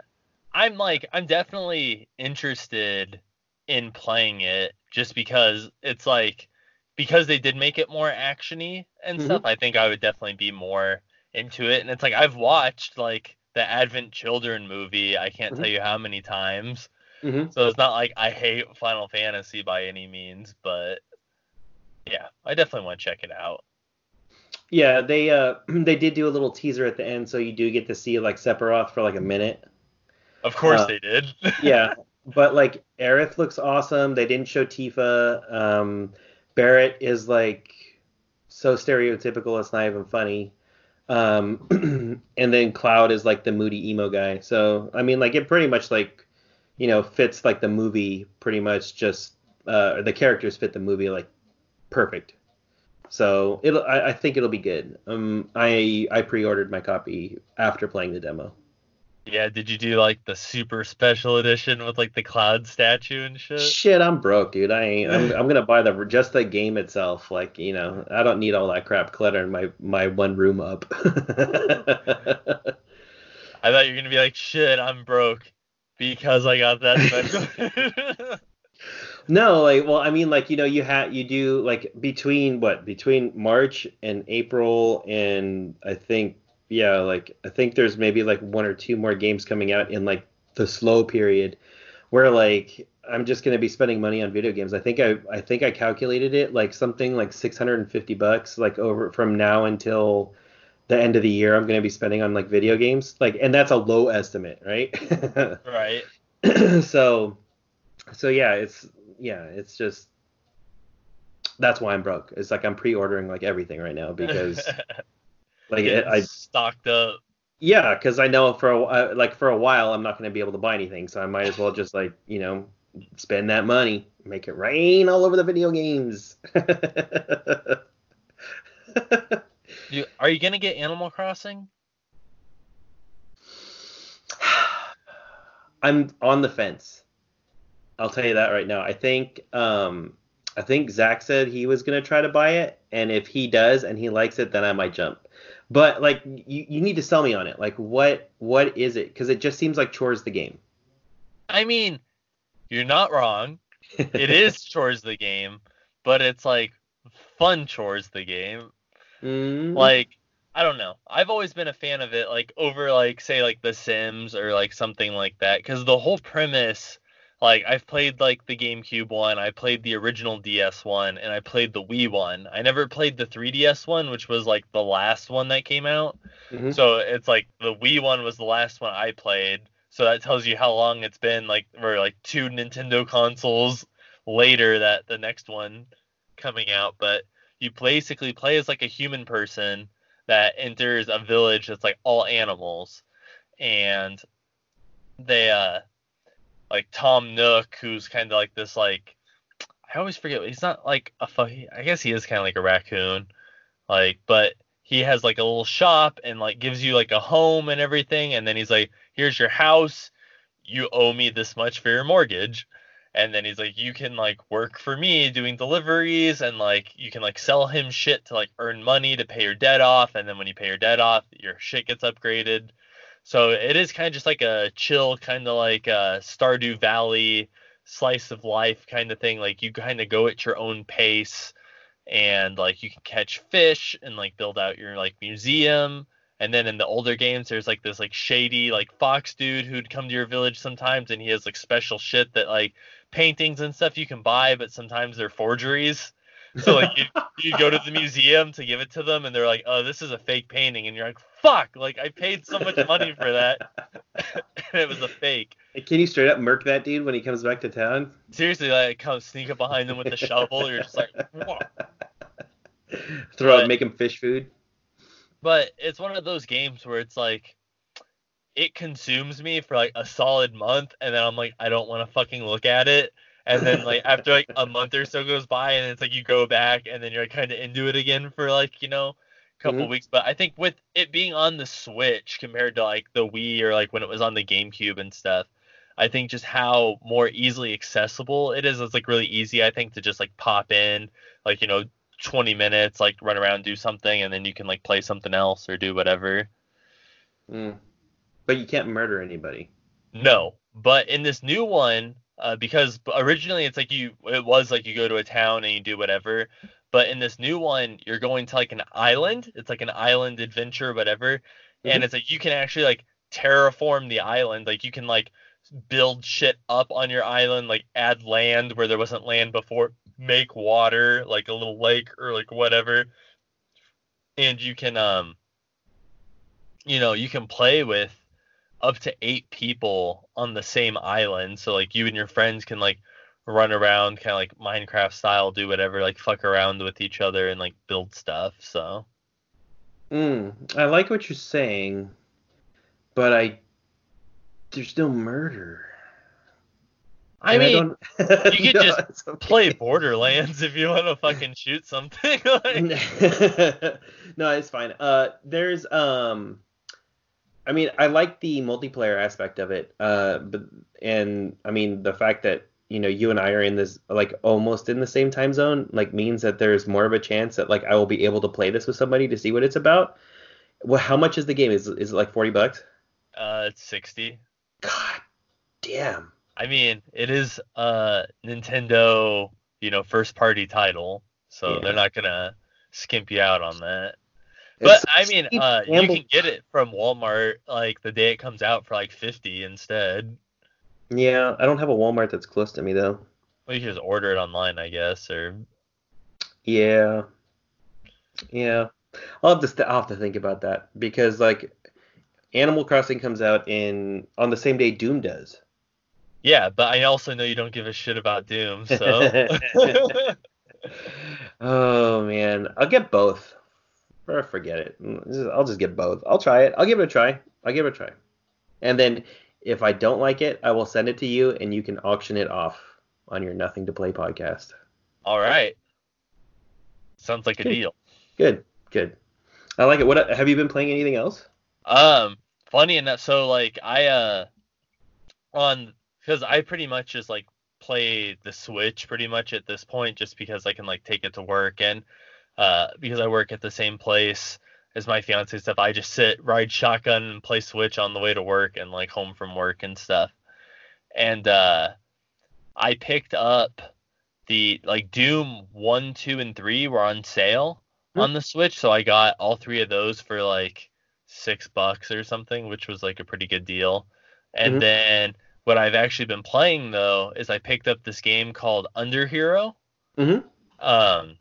I'm like I'm definitely interested in playing it just because it's like because they did make it more actiony and mm-hmm. stuff. I think I would definitely be more into it. And it's like I've watched like the Advent Children movie. I can't mm-hmm. tell you how many times. Mm-hmm. So it's not like I hate Final Fantasy by any means, but yeah, I definitely want to check it out. Yeah, they uh they did do a little teaser at the end, so you do get to see like Sephiroth for like a minute. Of course uh, they did. yeah, but like Aerith looks awesome. They didn't show Tifa. Um, Barret is like so stereotypical, it's not even funny. Um, and then Cloud is like the moody emo guy. So I mean, like it pretty much like you know fits like the movie pretty much just uh, the characters fit the movie like perfect. So it'll I, I think it'll be good. Um, I I pre-ordered my copy after playing the demo. Yeah, did you do like the super special edition with like the cloud statue and shit? Shit, I'm broke, dude. I ain't. I'm, I'm gonna buy the just the game itself. Like, you know, I don't need all that crap cluttering my my one room up. I thought you were gonna be like, shit, I'm broke because I got that special. no, like, well, I mean, like, you know, you had you do like between what between March and April and I think yeah, like I think there's maybe like one or two more games coming out in like the slow period where like I'm just gonna be spending money on video games. I think I I think I calculated it like something like 650 bucks like over from now until the end of the year I'm gonna be spending on like video games. Like and that's a low estimate, right? right. so so yeah, it's yeah, it's just that's why I'm broke. It's like I'm pre-ordering like everything right now because Like it, I stocked up. Yeah, because I know for a uh, like for a while I'm not going to be able to buy anything, so I might as well just like you know spend that money, make it rain all over the video games. you, are you gonna get Animal Crossing? I'm on the fence. I'll tell you that right now. I think um, I think Zach said he was gonna try to buy it, and if he does and he likes it, then I might jump. But like you, you need to sell me on it. Like what what is it? Because it just seems like chores the game. I mean, you're not wrong. it is chores the game, but it's like fun chores the game. Mm. Like I don't know. I've always been a fan of it, like over like say like The Sims or like something like that, because the whole premise like I've played like the GameCube one, I played the original DS one, and I played the Wii one. I never played the 3DS one, which was like the last one that came out. Mm-hmm. So it's like the Wii one was the last one I played. So that tells you how long it's been like we're like two Nintendo consoles later that the next one coming out, but you basically play as like a human person that enters a village that's like all animals and they uh like Tom Nook, who's kind of like this like I always forget he's not like a I guess he is kind of like a raccoon, like but he has like a little shop and like gives you like a home and everything, and then he's like, here's your house, you owe me this much for your mortgage. And then he's like, you can like work for me doing deliveries and like you can like sell him shit to like earn money to pay your debt off. And then when you pay your debt off, your shit gets upgraded. So it is kind of just like a chill, kind of like a Stardew Valley slice of life kind of thing. Like you kind of go at your own pace, and like you can catch fish and like build out your like museum. And then in the older games, there's like this like shady like fox dude who'd come to your village sometimes, and he has like special shit that like paintings and stuff you can buy, but sometimes they're forgeries. So like you, you go to the museum to give it to them, and they're like, "Oh, this is a fake painting," and you're like, "Fuck!" Like I paid so much money for that, and it was a fake. Can you straight up murk that dude when he comes back to town? Seriously, like come sneak up behind them with the shovel. You're just like, Whoa. Throw But- it, make him fish food. but it's one of those games where it's like it consumes me for like a solid month and then I'm like I don't want to fucking look at it and then like after like a month or so goes by and it's like you go back and then you're like, kind of into it again for like you know a couple Mhm. weeks but I think with it being on the Switch compared to like the Wii or like when it was on the GameCube and stuff I think just how more easily accessible it is it's like really easy I think to just like pop in like you know 20 minutes like run around do something and then you can like play something else or do whatever Mm. But you can't murder anybody. no but in this new one uh, because originally it's like you it was like you go to a town and you do whatever but in this new one you're going to like an island. It's like an island adventure whatever. And Mhm. it's like you can actually like terraform the island. Like you can like build shit up on your island like add land where there wasn't land before make water like a little lake or like whatever. And you can um you know you can play with up to eight people on the same island so like you and your friends can like run around kind of like minecraft style do whatever like fuck around with each other and like build stuff so Mm. I like what you're saying, but I there's no murder. i And mean don't- you could No, just okay. play borderlands if you want to fucking shoot something like, no, it's fine. Uh, there's um, I mean, I like the multiplayer aspect of it. Uh, but and I mean the fact that you know you and I are in this like almost in the same time zone like means that there's more of a chance that like I will be able to play this with somebody to see what it's about. Well, how much is the game? Is is it like forty bucks? uh it's 60 God damn. i mean it is a nintendo you know first party title so Yeah. they're not gonna skimp you out on that But I mean, uh, you can get it from Walmart like the day it comes out for like fifty instead. Yeah, I don't have a Walmart that's close to me though. Well, you can just order it online, I guess, or Yeah. Yeah. I'll have to st- I'll have to think about that because like Animal Crossing comes out in on the same day Doom does. yeah. But I also know you don't give a shit about Doom, so oh man, I'll get both. Or forget it. Mm, I'll just get both. I'll try it. I'll give it a try. I'll give it a try. And then if I don't like it, I will send it to you and you can auction it off on your Nothing to Play podcast. all right. Sounds like a deal. Good. Good. I like it. What have you been playing anything else? Um, funny enough, so like I uh on because I pretty much just like play the Switch pretty much at this point, just because I can like take it to work and uh because I work at the same place as my fiance stuff. I just sit, ride shotgun, and play Switch on the way to work and like home from work and stuff. And uh I picked up the like Doom one, two, and three were on sale Hmm. on the Switch, so I got all three of those for like six bucks or something, which was like a pretty good deal. And Mhm. then what I've actually been playing though is I picked up this game called Underhero. Mhm. Um,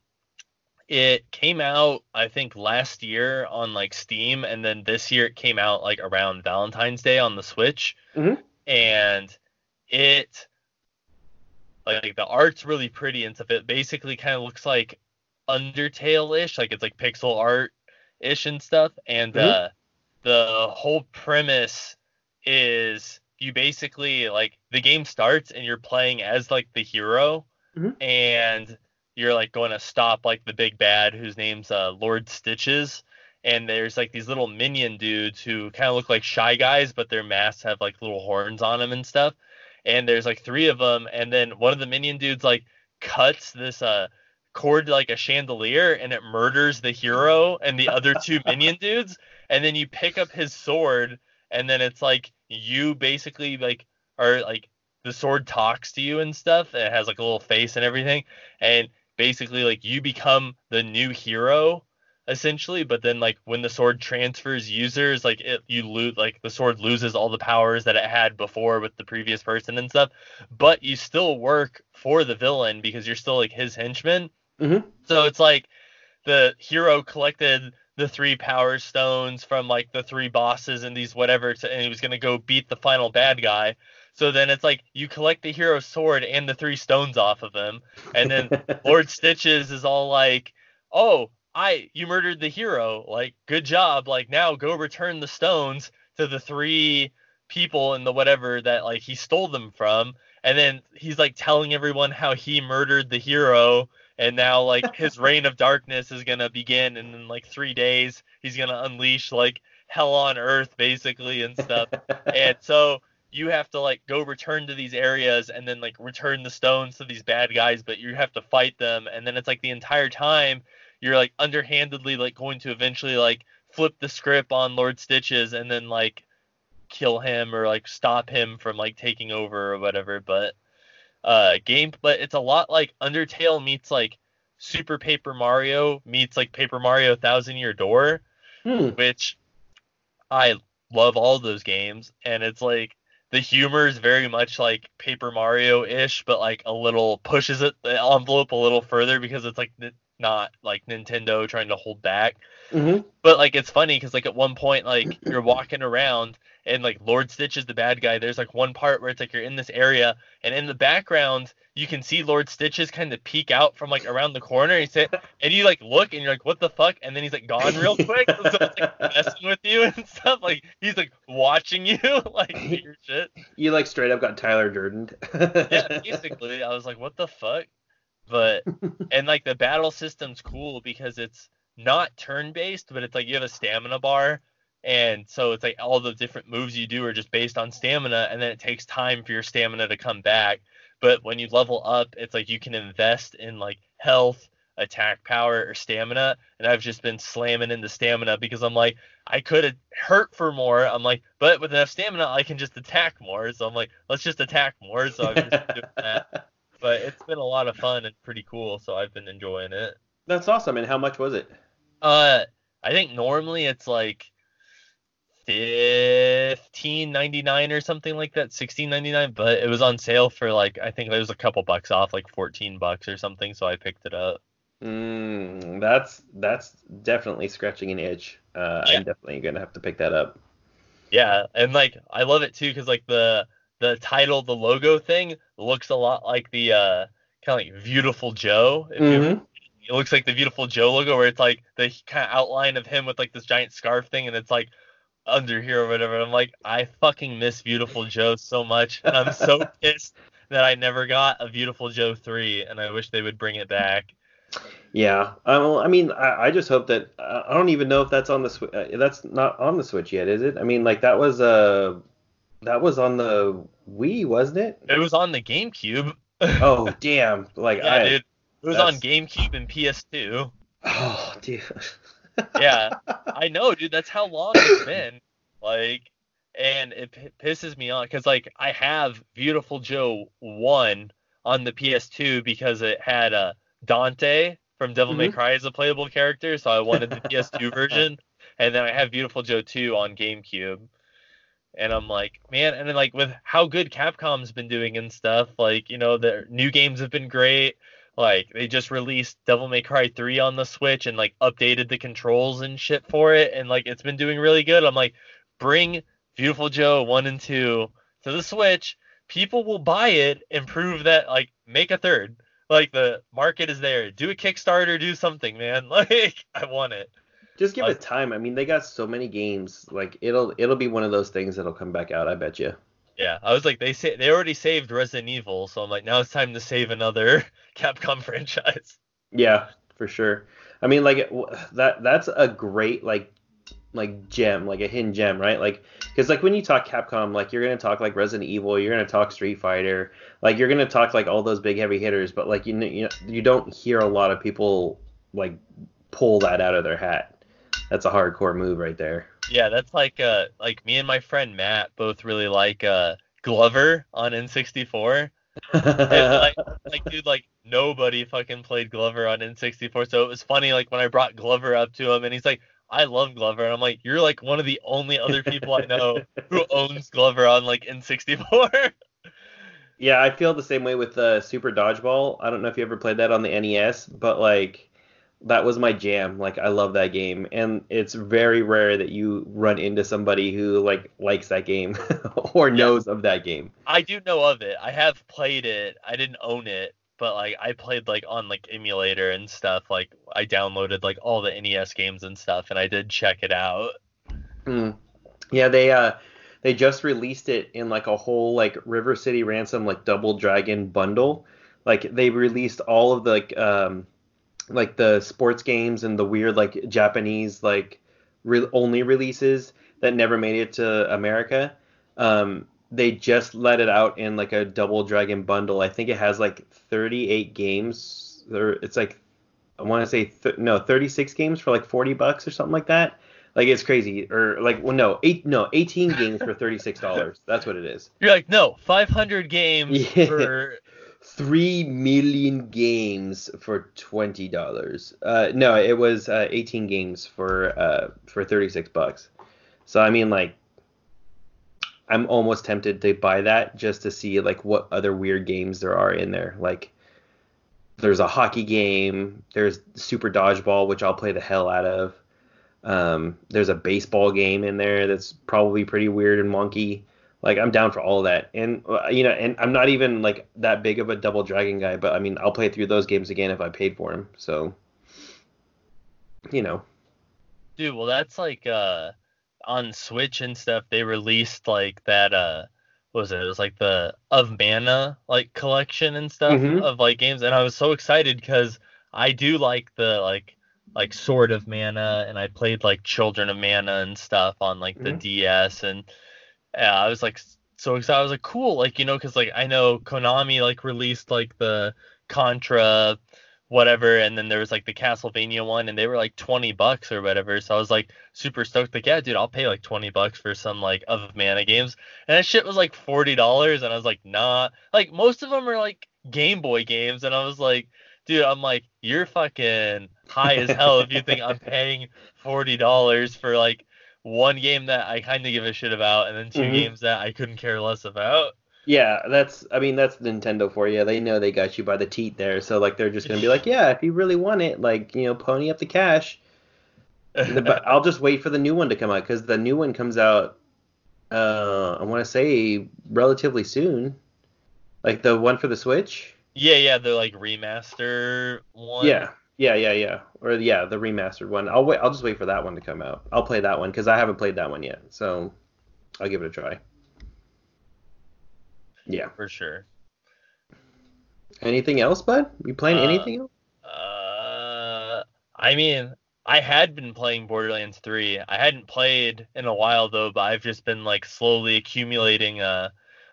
it came out I think last year on like Steam, and then this year it came out like around Valentine's Day on the Switch. Mhm. And it like the art's really pretty and stuff. It basically kind of looks like Undertale-ish, like it's like pixel art ish and stuff. And Mhm. uh, the whole premise is you basically like the game starts and you're playing as like the hero, Mhm. and you're like going to stop like the big bad whose name's uh, Lord Stitches. And there's like these little minion dudes who kind of look like shy guys, but their masks have like little horns on them and stuff. And there's like three of them, and then one of the minion dudes like cuts this uh cord to like a chandelier and it murders the hero and the other two minion dudes and then you pick up his sword and then it's like you basically like are like the sword talks to you and stuff it has like a little face and everything and basically like you become the new hero essentially but then like when the sword transfers users like it you lose like the sword loses all the powers that it had before with the previous person and stuff but you still work for the villain because you're still like his henchman Mhm. so it's like the hero collected the three power stones from like the three bosses and these whatever to, and he was gonna go beat the final bad guy. So then it's like you collect the hero sword and the three stones off of him, and then Lord Stitches is all like, "Oh, I you murdered the hero. Like, good job. Like now go return the stones to the three people and the whatever that like he stole them from." And then he's like telling everyone how he murdered the hero and now like his reign of darkness is gonna begin and in like three days he's gonna unleash like hell on earth basically and stuff and so you have to like go return to these areas and then like return the stones to these bad guys but you have to fight them. And then it's like the entire time you're like underhandedly like going to eventually like flip the script on lord stitches and then like kill him or like stop him from like taking over or whatever. But uh game but it's a lot like undertale meets like super paper mario meets like paper mario thousand year door Hmm. which i love all those games. And it's like the humor is very much like paper mario ish but like a little pushes it the envelope a little further because it's like not like nintendo trying to hold back Mhm. but like it's funny because like at one point like you're walking around and like Lord Stitch is the bad guy. There's like one part where it's like you're in this area and in the background you can see Lord Stitches kind of peek out from like around the corner. And, say, and you like look and you're like, what the fuck? And then he's like gone real quick. so it's like messing with you and stuff. Like he's like watching you like do your shit. You like straight up got Tyler Durden. Yeah, basically I was like, what the fuck? But and like the battle system's cool because it's not turn based, but it's like you have a stamina bar. And so it's like all the different moves you do are just based on stamina, and then it takes time for your stamina to come back. But when you level up, it's like you can invest in like health, attack power, or stamina. And I've just been slamming into stamina because I'm like, I could have hurt for more. I'm like, but with enough stamina, I can just attack more. So I'm like, let's just attack more. So I've just been doing that. But it's been a lot of fun and pretty cool. So I've been enjoying it. That's awesome. And how much was it? Uh, I think normally it's like fifteen ninety nine or something like that, sixteen ninety nine. But it was on sale for like I think it was a couple bucks off, like fourteen bucks or something. So I picked it up. Mm, that's that's definitely scratching an itch. Uh, Yeah. I'm definitely gonna have to pick that up. Yeah, and like I love it too because like the the title, the logo thing looks a lot like the uh kind of like Viewtiful Joe. Mhm. it looks like the Viewtiful Joe logo where it's like the kind of outline of him with like this giant scarf thing, and it's like under here or whatever. And I'm like, I fucking miss Viewtiful Joe so much, and I'm so pissed that I never got a Viewtiful Joe three, and I wish they would bring it back. Yeah. Well, I mean, I, I just hope that uh, I don't even know if that's on the Swi- uh, that's not on the Switch yet, is it? I mean, like that was uh that was on the Wii, wasn't it? It was on the GameCube. Oh, damn! Like yeah, I, dude. It was on that's- GameCube and PS2. Oh, dude. Yeah, I know, dude. That's how long it's been. Like, and it p- pisses me off because like I have Viewtiful Joe one on the PS2 because it had uh, Dante from Devil May Mhm. Cry as a playable character, so I wanted the PS2 version. And then I have Viewtiful Joe 2 on GameCube. And I'm like, man, and then like with how good Capcom's been doing and stuff, like, you know, their new games have been great. Like they just released Devil May Cry 3 on the Switch and like updated the controls and shit for it and like it's been doing really good. I'm like, bring Viewtiful Joe 1 and 2 to the Switch. People will buy it and prove that like make a third. Like the market is there. Do a Kickstarter, do something, man. Like I want it. Just give Uh, it time. I mean, they got so many games. Like it'll it'll be one of those things that'll come back out. I bet you. Yeah, I was like, they say they already saved Resident Evil, so I'm like, now it's time to save another Capcom franchise. Yeah, for sure. I mean, like that that's a great like like gem, like a hidden gem, right? Like because like when you talk Capcom, like you're gonna talk like Resident Evil, you're gonna talk Street Fighter, like you're gonna talk like all those big heavy hitters, but like you you, know, you don't hear a lot of people like pull that out of their hat. That's a hardcore move right there. Yeah, that's like uh like me and my friend Matt both really like uh Glover on N64. Like, like dude, like nobody fucking played Glover on N64, so it was funny like when I brought Glover up to him and he's like, I love Glover, and I'm like, you're like one of the only other people I know who owns Glover on like N64. Yeah, I feel the same way with uh, Super Dodgeball. I don't know if you ever played that on the NES, but like that was my jam. Like I love that game, and it's very rare that you run into somebody who like likes that game or knows of that game. I do know of it. I have played it. I didn't own it, but like I played like on like emulator and stuff. Like I downloaded like all the NES games and stuff, and I did check it out. Mm. Yeah, they uh they just released it in like a whole like River City Ransom like Double Dragon bundle. Like they released all of the like um like the sports games and the weird like Japanese like re- only releases that never made it to America. Um, they just let it out in like a Double Dragon bundle. I think it has like 38 games. Or it's like I want to say th- no 36 games for like 40 bucks or something like that. Like it's crazy. Or like well no eight no 18 games for 36 dollars. That's what it is. You're like no 500 games yeah. for three million games for twenty dollars. Uh, no, it was uh, eighteen games for uh, for thirty six bucks. So I mean, like, I'm almost tempted to buy that just to see like what other weird games there are in there. Like, there's a hockey game. There's Super Dodgeball, which I'll play the hell out of. Um, there's a baseball game in there that's probably pretty weird and wonky. Like I'm down for all of that, and uh, you know, and I'm not even like that big of a Double Dragon guy, but I mean, I'll play through those games again if I paid for them. So, you know. Dude, well, that's like uh on Switch and stuff. They released like that uh what was it? It was like the of mana like collection and stuff mm-hmm. of like games, and I was so excited because I do like the like like Sword of Mana, and I played like Children of Mana and stuff on like the mm-hmm. DS and yeah, I was like so excited. I was like, cool, like you know, because like I know Konami like released like the Contra whatever and then there was like the Castlevania one and they were like 20 bucks or whatever so I was like super stoked like yeah dude I'll pay like 20 bucks for some like of mana games and that shit was like $40 and I was like nah like most of them are like Game Boy games and I was like dude I'm like you're fucking high as hell if you think I'm paying $40 for like one game that I kind of give a shit about, and then 2 mm-hmm. games that I couldn't care less about. Yeah, that's I mean that's Nintendo for you. They know they got you by the teat there, so like they're just gonna be like, yeah, if you really want it, like you know, pony up the cash. but I'll just wait for the new one to come out because the new one comes out. Uh, I want to say relatively soon, like the one for the Switch. Yeah, yeah, the like remaster one. Yeah, yeah, yeah, yeah. Or yeah, the remastered one. I'll wait. I'll just wait for that one to come out. I'll play that one because I haven't played that one yet. So I'll give it a try. Yeah, for sure. Anything else, bud? You playing uh, anything else? Uh, I mean, I had been playing Borderlands 3. I hadn't played in a while though, but I've just been like slowly accumulating uh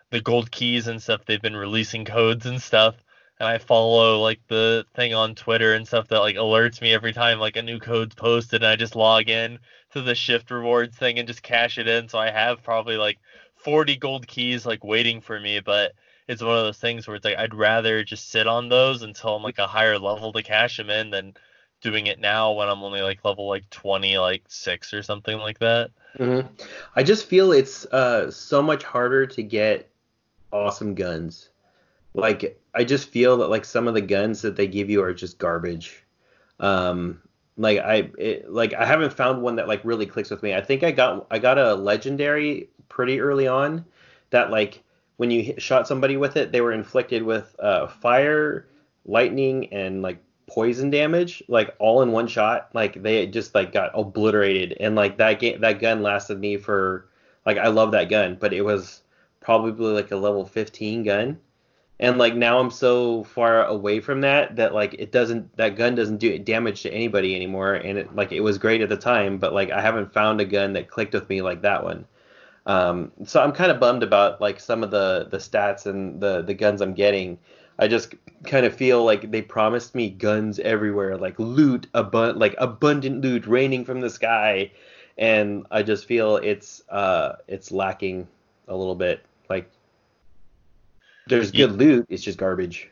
the gold keys and stuff. They've been releasing codes and stuff and I follow like the thing on Twitter and stuff that like alerts me every time like a new code's posted and I just log in to the shift rewards thing and just cash it in. So I have probably like 40 gold keys like waiting for me, but it's one of those things where it's like I'd rather just sit on those until I'm like a higher level to cash them in than doing it now when I'm only like level like 20 like 6 or something like that. Mm-hmm. I just feel it's uh so much harder to get awesome guns like I just feel that like some of the guns that they give you are just garbage. Um, like I it, like I haven't found one that like really clicks with me. I think I got I got a legendary pretty early on that like when you hit, shot somebody with it, they were inflicted with uh, fire, lightning, and like poison damage, like all in one shot. Like they just like got obliterated, and like that game that gun lasted me for like I love that gun, but it was probably like a level 15 gun and like now I'm so far away from that that like it doesn't that gun doesn't do damage to anybody anymore. And it like it was great at the time but like I haven't found a gun that clicked with me like that one. Um, so I'm kind of bummed about like some of the the stats and the the guns I'm getting. I just kind of feel like they promised me guns everywhere like loot abun- like abundant loot raining from the sky. And I just feel it's uh it's lacking a little bit. Like there's good loot. It's just garbage.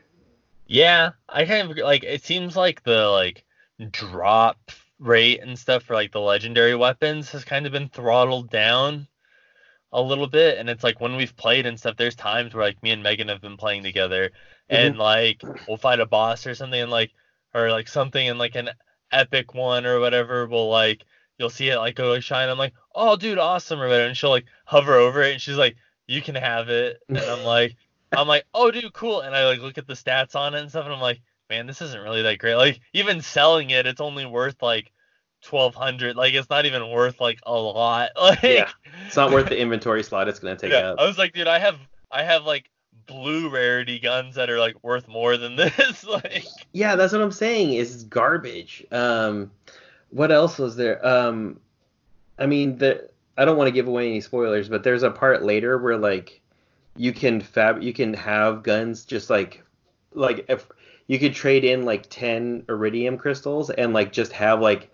Yeah, I kind of like. It seems like the like drop rate and stuff for like the legendary weapons has kind of been throttled down a little bit. And it's like when we've played and stuff, there's times where like me and Megan have been playing together, mm-hmm. and like we'll fight a boss or something, and like or like something, and like an epic one or whatever will like you'll see it like go like shine. I'm like, oh dude, awesome or whatever, and she'll like hover over it and she's like, you can have it, and I'm like, I'm like, oh dude, cool, and I like look at the stats on it and stuff, and I'm like, man, this isn't really that great. Like even selling it, it's only worth like twelve hundred. Like it's not even worth like a lot. Like yeah, it's not worth the inventory slot it's gonna take yeah, up. I was like, dude, I have I have like blue rarity guns that are like worth more than this. like Yeah, that's what I'm saying. Is garbage. Um, what else was there? Um, I mean, the I don't want to give away any spoilers, but there's a part later where like you can fab you can have guns just like like if you could trade in like 10 iridium crystals and like just have like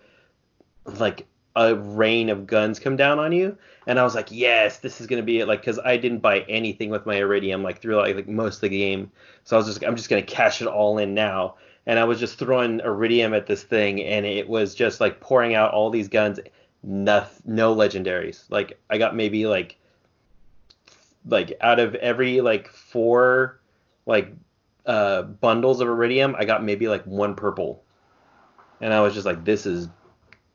like a rain of guns come down on you. And i was like yes this is gonna be it like because i didn't buy anything with my iridium like through like, like most of the game. So i was just i'm just gonna cash it all in now. And i was just throwing iridium at this thing and it was just like pouring out all these guns. No, no legendaries. Like i got maybe like like out of every like four like uh bundles of iridium i got maybe like one purple. And i was just like this is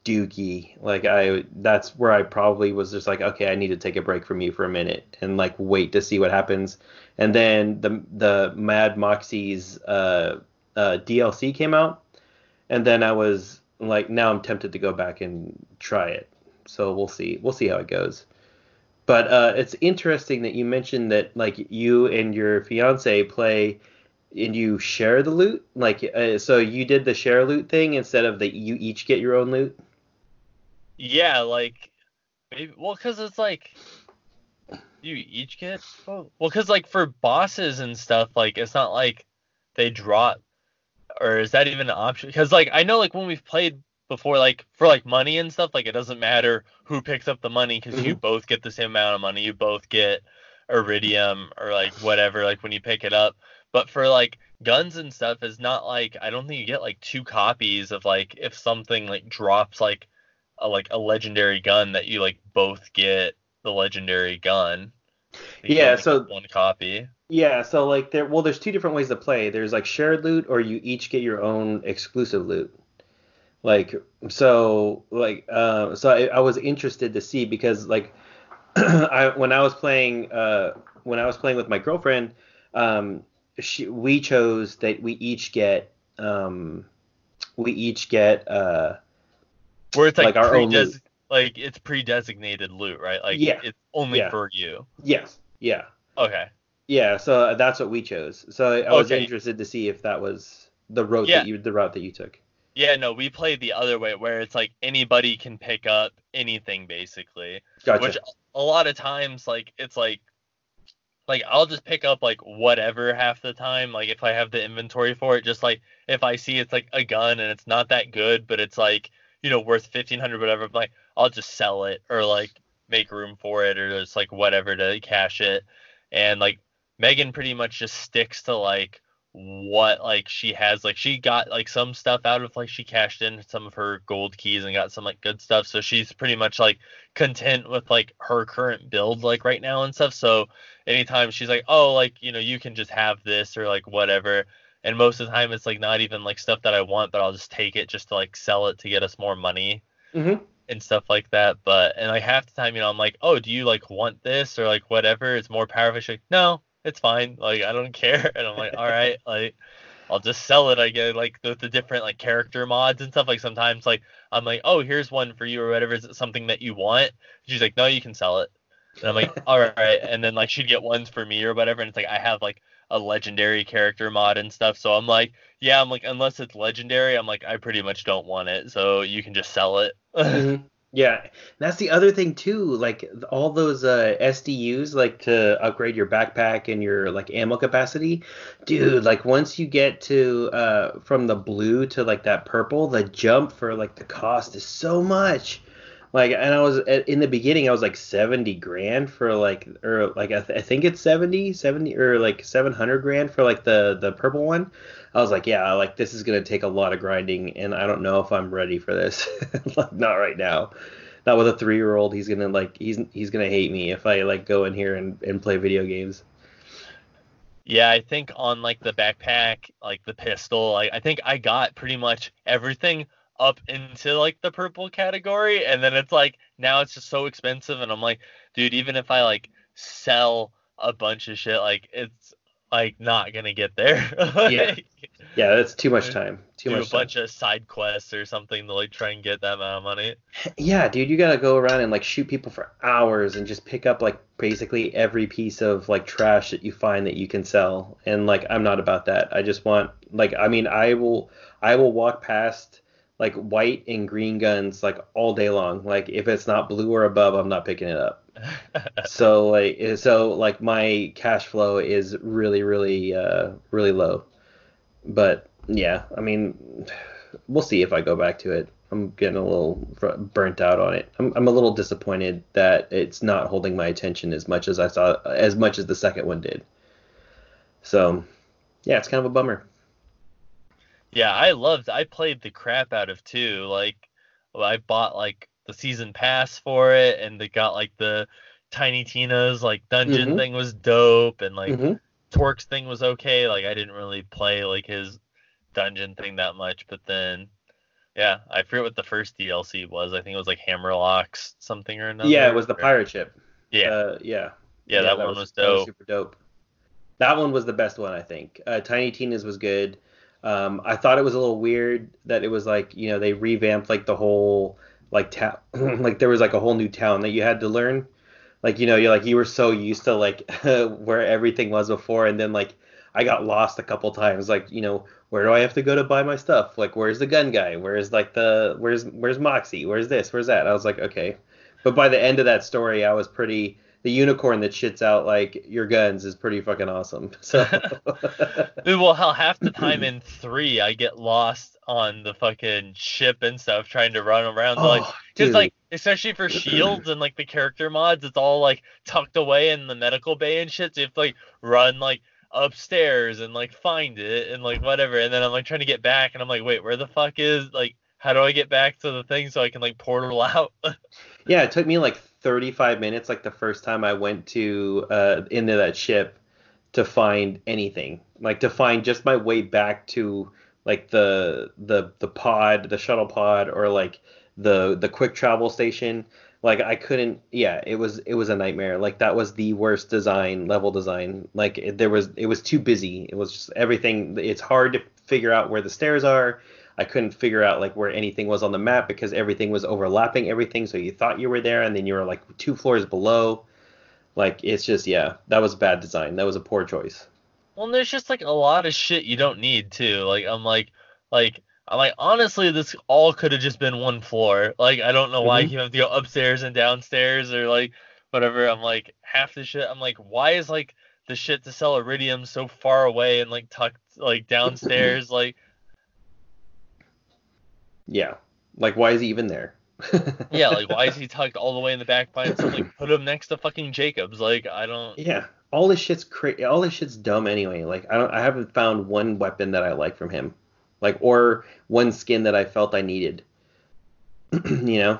dookie. Like i that's where i probably was just like okay i need to take a break from you for a minute and like wait to see what happens. And then the the mad Moxxi's uh, uh dlc came out. And then i was like now i'm tempted to go back and try it. So we'll see. We'll see how it goes but uh, it's interesting that you mentioned that like you and your fiance play and you share the loot. Like uh, so you did the share loot thing instead of that you each get your own loot. yeah, like maybe well, cause it's like you each get well, cause like for bosses and stuff, like it's not like they drop or is that even an option? Because like I know like when we've played before, like for like money and stuff, like it doesn't matter who picks up the money because you mm-hmm. both get the same amount of money. You both get iridium or like whatever, like when you pick it up. But for like guns and stuff, is not like I don't think you get like two copies of like if something like drops like a like a legendary gun that you like both get the legendary gun. Yeah, so- one copy. Yeah, so like there well there's two different ways to play. There's like shared loot or you each get your own exclusive loot. Like so like uh so I, I was interested to see because like I when I was playing uh when I was playing with my girlfriend um she we chose that we each get um we each get uh Where it's like, like our own loot. like it's pre-designated loot, right? Like Yeah. it's only Yeah. for you. yes yeah Okay. yeah so that's what we chose so I was Okay. interested to see if that was the road Yeah. that you the route that you took Yeah, no, we played the other way where it's like anybody can pick up anything basically. gotcha Which a lot of times like it's like like I'll just pick up like whatever half the time like if I have the inventory for it just like if I see it's like a gun and it's not that good but it's like you know worth 1500 whatever I'm like I'll just sell it or like make room for it or just like whatever to cash it and like Megan pretty much just sticks to like what like she has like she got like some stuff out of like she cashed in some of her gold keys and got some like good stuff. So she's pretty much like content with like her current build like right now and stuff. So anytime she's like oh like you know you can just have this or like whatever. And most of the time it's like not even like stuff that I want but I'll just take it just to like sell it to get us more money mm-hmm. and stuff like that. But and like half the time you know I'm like oh do you like want this or like whatever? It's more powerful. She's like no it's fine like I don't care. And I'm like all right like I'll just sell it I get like the, the different like character mods and stuff. Like sometimes like I'm like oh here's one for you or whatever. Is it something that you want? She's like no you can sell it. And I'm like all right. And then like she'd get ones for me or whatever. And it's like I have like a legendary character mod and stuff. So I'm like yeah I'm like unless it's legendary I'm like I pretty much don't want it. So you can just sell it. Mhm. Yeah, that's the other thing too. Like all those uh, SDUs, like to upgrade your backpack and your like ammo capacity, dude. Like once you get to uh, from the blue to like that purple, the jump for like the cost is so much. Like, and I was in the beginning, I was like 70 grand for like, or like I, th- I think it's 70, 70 or like 700 grand for like the the purple one. I was like, yeah, like this is gonna take a lot of grinding, and I don't know if I'm ready for this. like, not right now. Not with a three year old. He's gonna like he's he's gonna hate me if I like go in here and, and play video games. Yeah, I think on like the backpack, like the pistol, I think I got pretty much everything up into like the purple category and then it's like now it's just so expensive and I'm like, dude, even if I like sell a bunch of shit, like it's like not gonna get there. yeah. Yeah, that's too much uh, time. Too do much a time. bunch of side quests or something to like try and get that amount of money. Yeah, dude, you gotta go around and like shoot people for hours and just pick up like basically every piece of like trash that you find that you can sell. And like I'm not about that. I just want like I mean I will I will walk past like white and green guns like all day long. Like if it's not blue or above, I'm not picking it up. so like so like my cash flow is really really uh really low. But yeah, I mean we'll see if I go back to it. I'm getting a little fr- burnt out on it. I'm, I'm a little disappointed that it's not holding my attention as much as I saw, as much as the second one did. So, yeah, it's kind of a bummer. Yeah, I loved. I played the crap out of two. Like, I bought like the season pass for it, and they got like the Tiny Tina's like dungeon Mhm. thing was dope, and like hmm Torgue's thing was okay. Like, I didn't really play like his dungeon thing that much, but then. Yeah, I forget what the first DLC was. I think it was like Hammerlocks something or another. Yeah, it was the pirate ship. Yeah, Uh, yeah. yeah, that, one was, that dope. super dope. That one was the best one, I think. Uh, Tiny Tina's was good. Um, I thought it was a little weird that it was like, you know, they revamped like the whole like town, like there was like a whole new town that you had to learn. Like, you know, you're like you were so used to like where everything was before, and then like I got lost a couple times. Like, you know, where do I have to go to buy my stuff? Like, where's the gun guy? Where's like the where's where's Moxxi? Where's this? Where's that? I was like, okay. But by the end of that story, I was pretty. The unicorn that shits out like your guns is pretty fucking awesome. So. Well, hell, half the time in three, I get lost on the fucking ship and stuff, trying to run around. like, Oh, just like, especially for shields and like the character mods, it's all like tucked away in the medical bay and shit. So you have to like run like upstairs and like find it and like whatever. And then I'm like trying to get back, and I'm like, wait, where the fuck is like? How do I get back to the thing so I can like portal out? Yeah, it took me like 35 minutes, like the first time I went to uh, into that ship to find anything, like to find just my way back to like the the the pod, the shuttle pod, or like the the quick travel station. Like I couldn't. Yeah, it was it was a nightmare. Like that was the worst design level design. Like it, there was it was too busy. It was just everything. It's hard to figure out where the stairs are. I couldn't figure out like where anything was on the map because everything was overlapping everything. So you thought you were there and then you were like two floors below. Like it's just yeah, that was bad design. That was a poor choice. Well, there's just like a lot of shit you don't need too. Like I'm like like I'm like honestly this all could have just been one floor. Like I don't know why Mhm. you have to go upstairs and downstairs or like whatever. I'm like half the shit. I'm like why is like the shit to sell iridium so far away and like tucked like downstairs like Yeah. Like why is he even there? yeah like why is he tucked all the way in the back by himself? Like put him next to fucking Jacobs. Like I don't. Yeah. All this shit's cra- all this shit's dumb anyway. Like I don't I haven't found one weapon that I like from him. Like or one skin that I felt I needed. you know?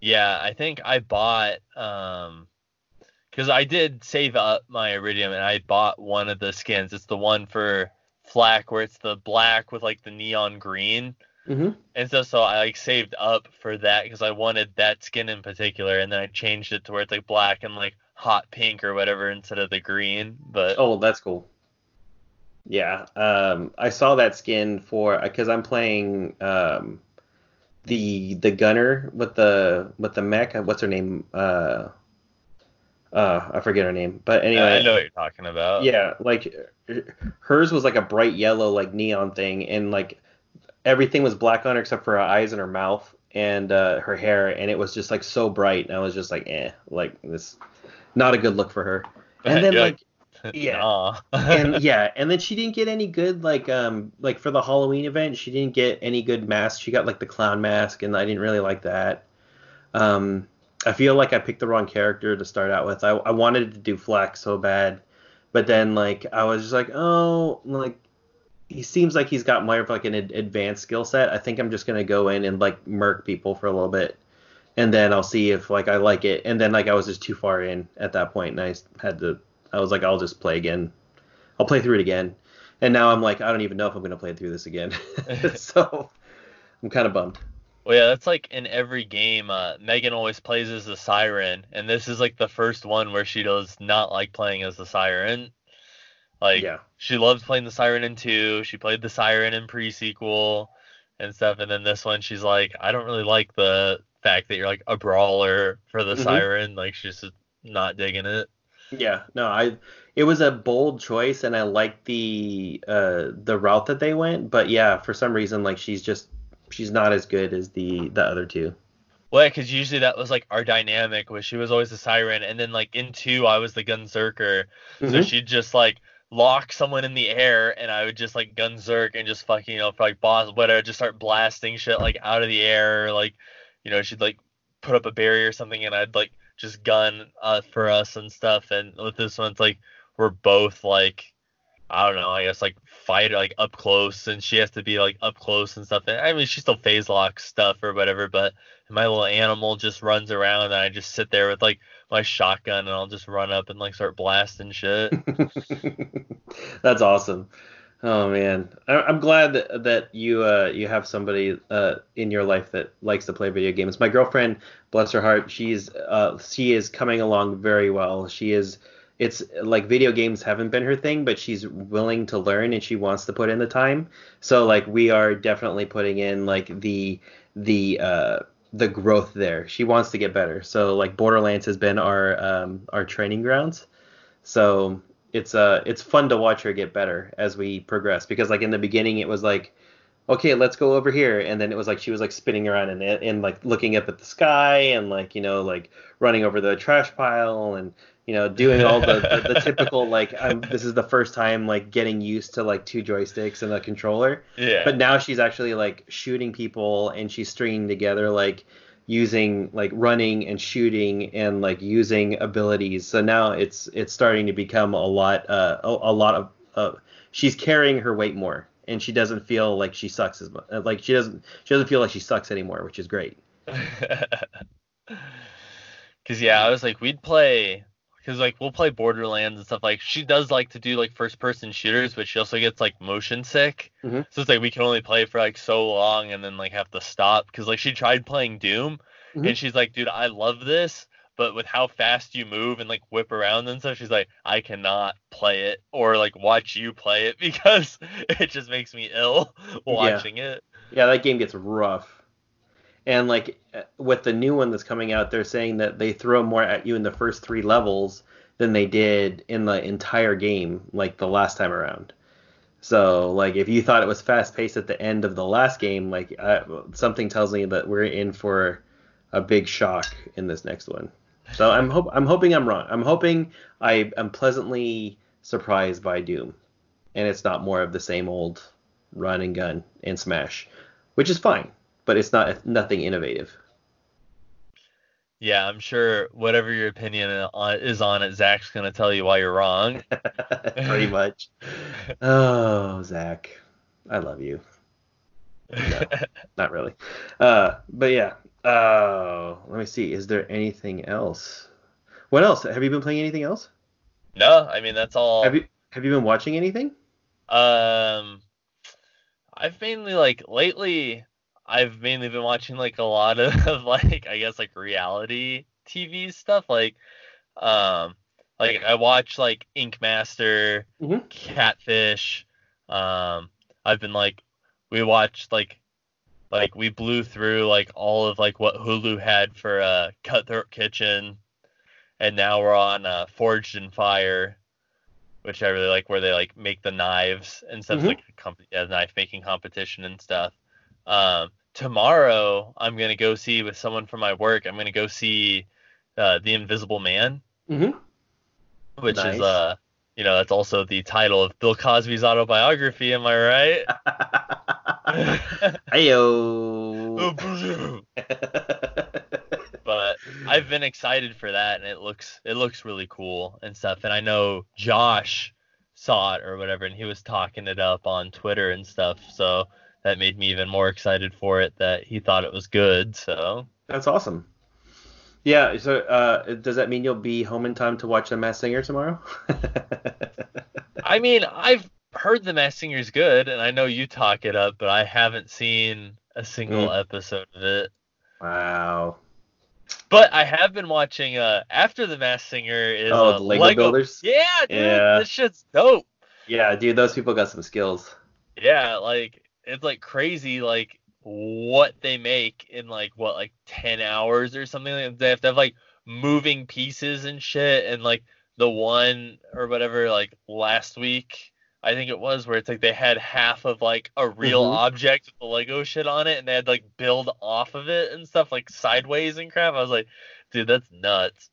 Yeah, I think I bought um because I did save up my iridium and I bought one of the skins. It's the one for FL4K where it's the black with like the neon green. Mhm. And so so I like saved up for that because I wanted that skin in particular and then I changed it to where it's like black and like hot pink or whatever instead of the green. But Oh, that's cool. Yeah, um, I saw that skin for because I'm playing um, the the gunner with the with the mech. What's her name? Uh, uh, I forget her name. But anyway, I know what you're talking about. yeah, like hers was like a bright yellow like neon thing, and like everything was black on her except for her eyes and her mouth and uh, her hair, and it was just like so bright. And I was just like, eh, like this, not a good look for her. And then You're like yeah. Nah. and yeah, and then she didn't get any good like um like for the Halloween event, she didn't get any good mask. She got like the clown mask, and I didn't really like that. Um, I feel like I picked the wrong character to start out with. I I wanted to do FL4K so bad, but then like I was just like, oh, like he seems like he's got more of like an ad- advanced skill set. I think I'm just gonna go in and like murk people for a little bit, and then I'll see if like I like it. And then like I was just too far in at that point, and I had to. I was like, I'll just play again. I'll play through it again. And now I'm like, I don't even know if I'm gonna play through this again. so, I'm kind of bummed. Well, yeah, that's like in every game. Uh, Megan always plays as the siren, and this is like the first one where she does not like playing as the siren. Like, Yeah. she loves playing the siren in two. She played the siren in pre-sequel and stuff, and then this one, she's like, I don't really like the fact that you're like a brawler for the Mhm. siren. Like, she's just not digging it. Yeah, no, I it was a bold choice and I liked the uh the route that they went, but yeah, for some reason like she's just she's not as good as the the other two. Well, yeah, because usually that was like our dynamic, was she was always the siren, and then like in two, I was the gunzerker. So Mhm. she'd just like lock someone in the air, and I would just like gun Zerk and just fucking you know like boss whatever, just start blasting shit like out of the air, like you know she'd like put up a barrier or something, and I'd like just gun uh, for us and stuff. And with this one, it's like we're both like I don't know, I guess like fight like up close, and she has to be like up close and stuff. And I mean, she still phase lock stuff or whatever, but my little animal just runs around, and I just sit there with like my shotgun, and I'll just run up and like start blasting shit. That's awesome. Oh man, I, I'm glad that, that you uh, you have somebody uh, in your life that likes to play video games. My girlfriend, bless her heart, she's uh, she is coming along very well. She is. It's like video games haven't been her thing, but she's willing to learn and she wants to put in the time. So like we are definitely putting in like the the uh, the growth there. She wants to get better. So like Borderlands has been our um, our training grounds. So it's uh it's fun to watch her get better as we progress because like in the beginning it was like okay let's go over here and then it was like she was like spinning around and and like looking up at the sky and like you know like running over the trash pile and you know doing all the the, the typical like I'm, this is the first time like getting used to like two joysticks and a controller. Yeah. but now she's actually like shooting people and she's stringing together like using like running and shooting and like using abilities. So now it's it's starting to become a lot uh a, a lot of uh, she's carrying her weight more and she doesn't feel like she sucks as much like she doesn't she doesn't feel like she sucks anymore which is great. Cause yeah, I was like, we'd play, cause like we'll play Borderlands and stuff. Like she does like to do like first person shooters, but she also gets like motion sick. Mhm. So it's like we can only play for like so long and then like have to stop. Cause like she tried playing Doom, Mhm. and she's like, dude, I love this, but with how fast you move and like whip around and stuff, she's like, I cannot play it or like watch you play it because it just makes me ill watching it. yeah that game gets rough and like uh, with the new one that's coming out they're saying that they throw more at you in the first three levels than they did in the entire game like the last time around. So like if you thought it was fast paced at the end of the last game like uh, something tells me that we're in for a big shock in this next one. So i'm hope i'm hoping i'm wrong. I'm hoping i am pleasantly surprised by doom. And it's not more of the same old run and gun and smash which is fine but it's not nothing innovative. Yeah, I'm sure whatever your opinion is on it, Zach's gonna tell you why you're wrong. pretty much. Oh zach i love you. No. not really. Uh but yeah uh let me see is there anything else? What else? Have you been playing anything else? No, I mean that's all. have you have you been watching anything? Um, I've mainly like lately, I've mainly been watching like a lot of like I guess like reality TV stuff. Like, um, like I watch like Ink Master, Mhm. Catfish. Um, I've been like, we watched like, like we blew through like all of like what Hulu had for uh Cutthroat Kitchen, and now we're on uh Forged in Fire which I really like, where they like make the knives and stuff, Mhm. like a comp- yeah, knife making competition and stuff. Um, tomorrow, I'm gonna go see with someone from my work. I'm gonna go see uh, the Invisible Man, mm-hmm. which Nice. is uh, you know, that's also the title of Bill Cosby's autobiography. Am I right? Heyo. but I've been excited for that, and it looks it looks really cool and stuff. And I know Josh saw it or whatever, and he was talking it up on Twitter and stuff. So that made me even more excited for it. That he thought it was good. So That's awesome. Yeah, so uh, does that mean you'll be home in time to watch The Masked Singer tomorrow? I mean, I've heard the Masked Singer's good, and I know you talk it up, but I haven't seen a single Mm. episode of it. Wow. But I have been watching uh After the Masked Singer is Oh, uh, the Lego Builders? Yeah, dude, Yeah. this shit's dope. Yeah, dude, those people got some skills. Yeah, like it's like crazy like what they make in like what like 10 hours or something like they have to have like moving pieces and shit and like the one or whatever like last week I think it was where it's like they had half of like a real Mhm. object with the Lego shit on it and they had like build off of it and stuff like sideways and crap. I was like, dude, that's nuts.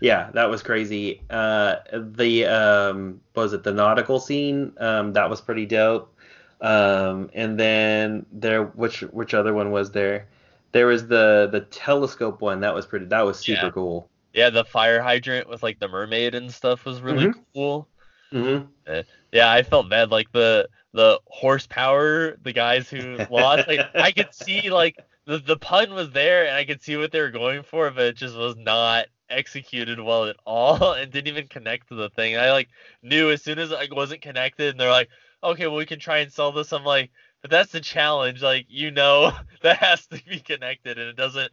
Yeah, that was crazy. Uh, the um, what was it the nautical scene? Um, that was pretty dope. Um, and then there, which which other one was there? There was the the telescope one. That was pretty. That was super Yeah. cool. Yeah, the fire hydrant with like the mermaid and stuff was really Mhm. cool. hmm Yeah, I felt bad. Like the the horsepower, the guys who lost, like I could see like the the pun was there and I could see what they were going for, but it just was not executed well at all and didn't even connect to the thing. I like knew as soon as I wasn't connected and they're like, okay, well we can try and sell this. I'm like, but that's the challenge. Like you know that has to be connected and it doesn't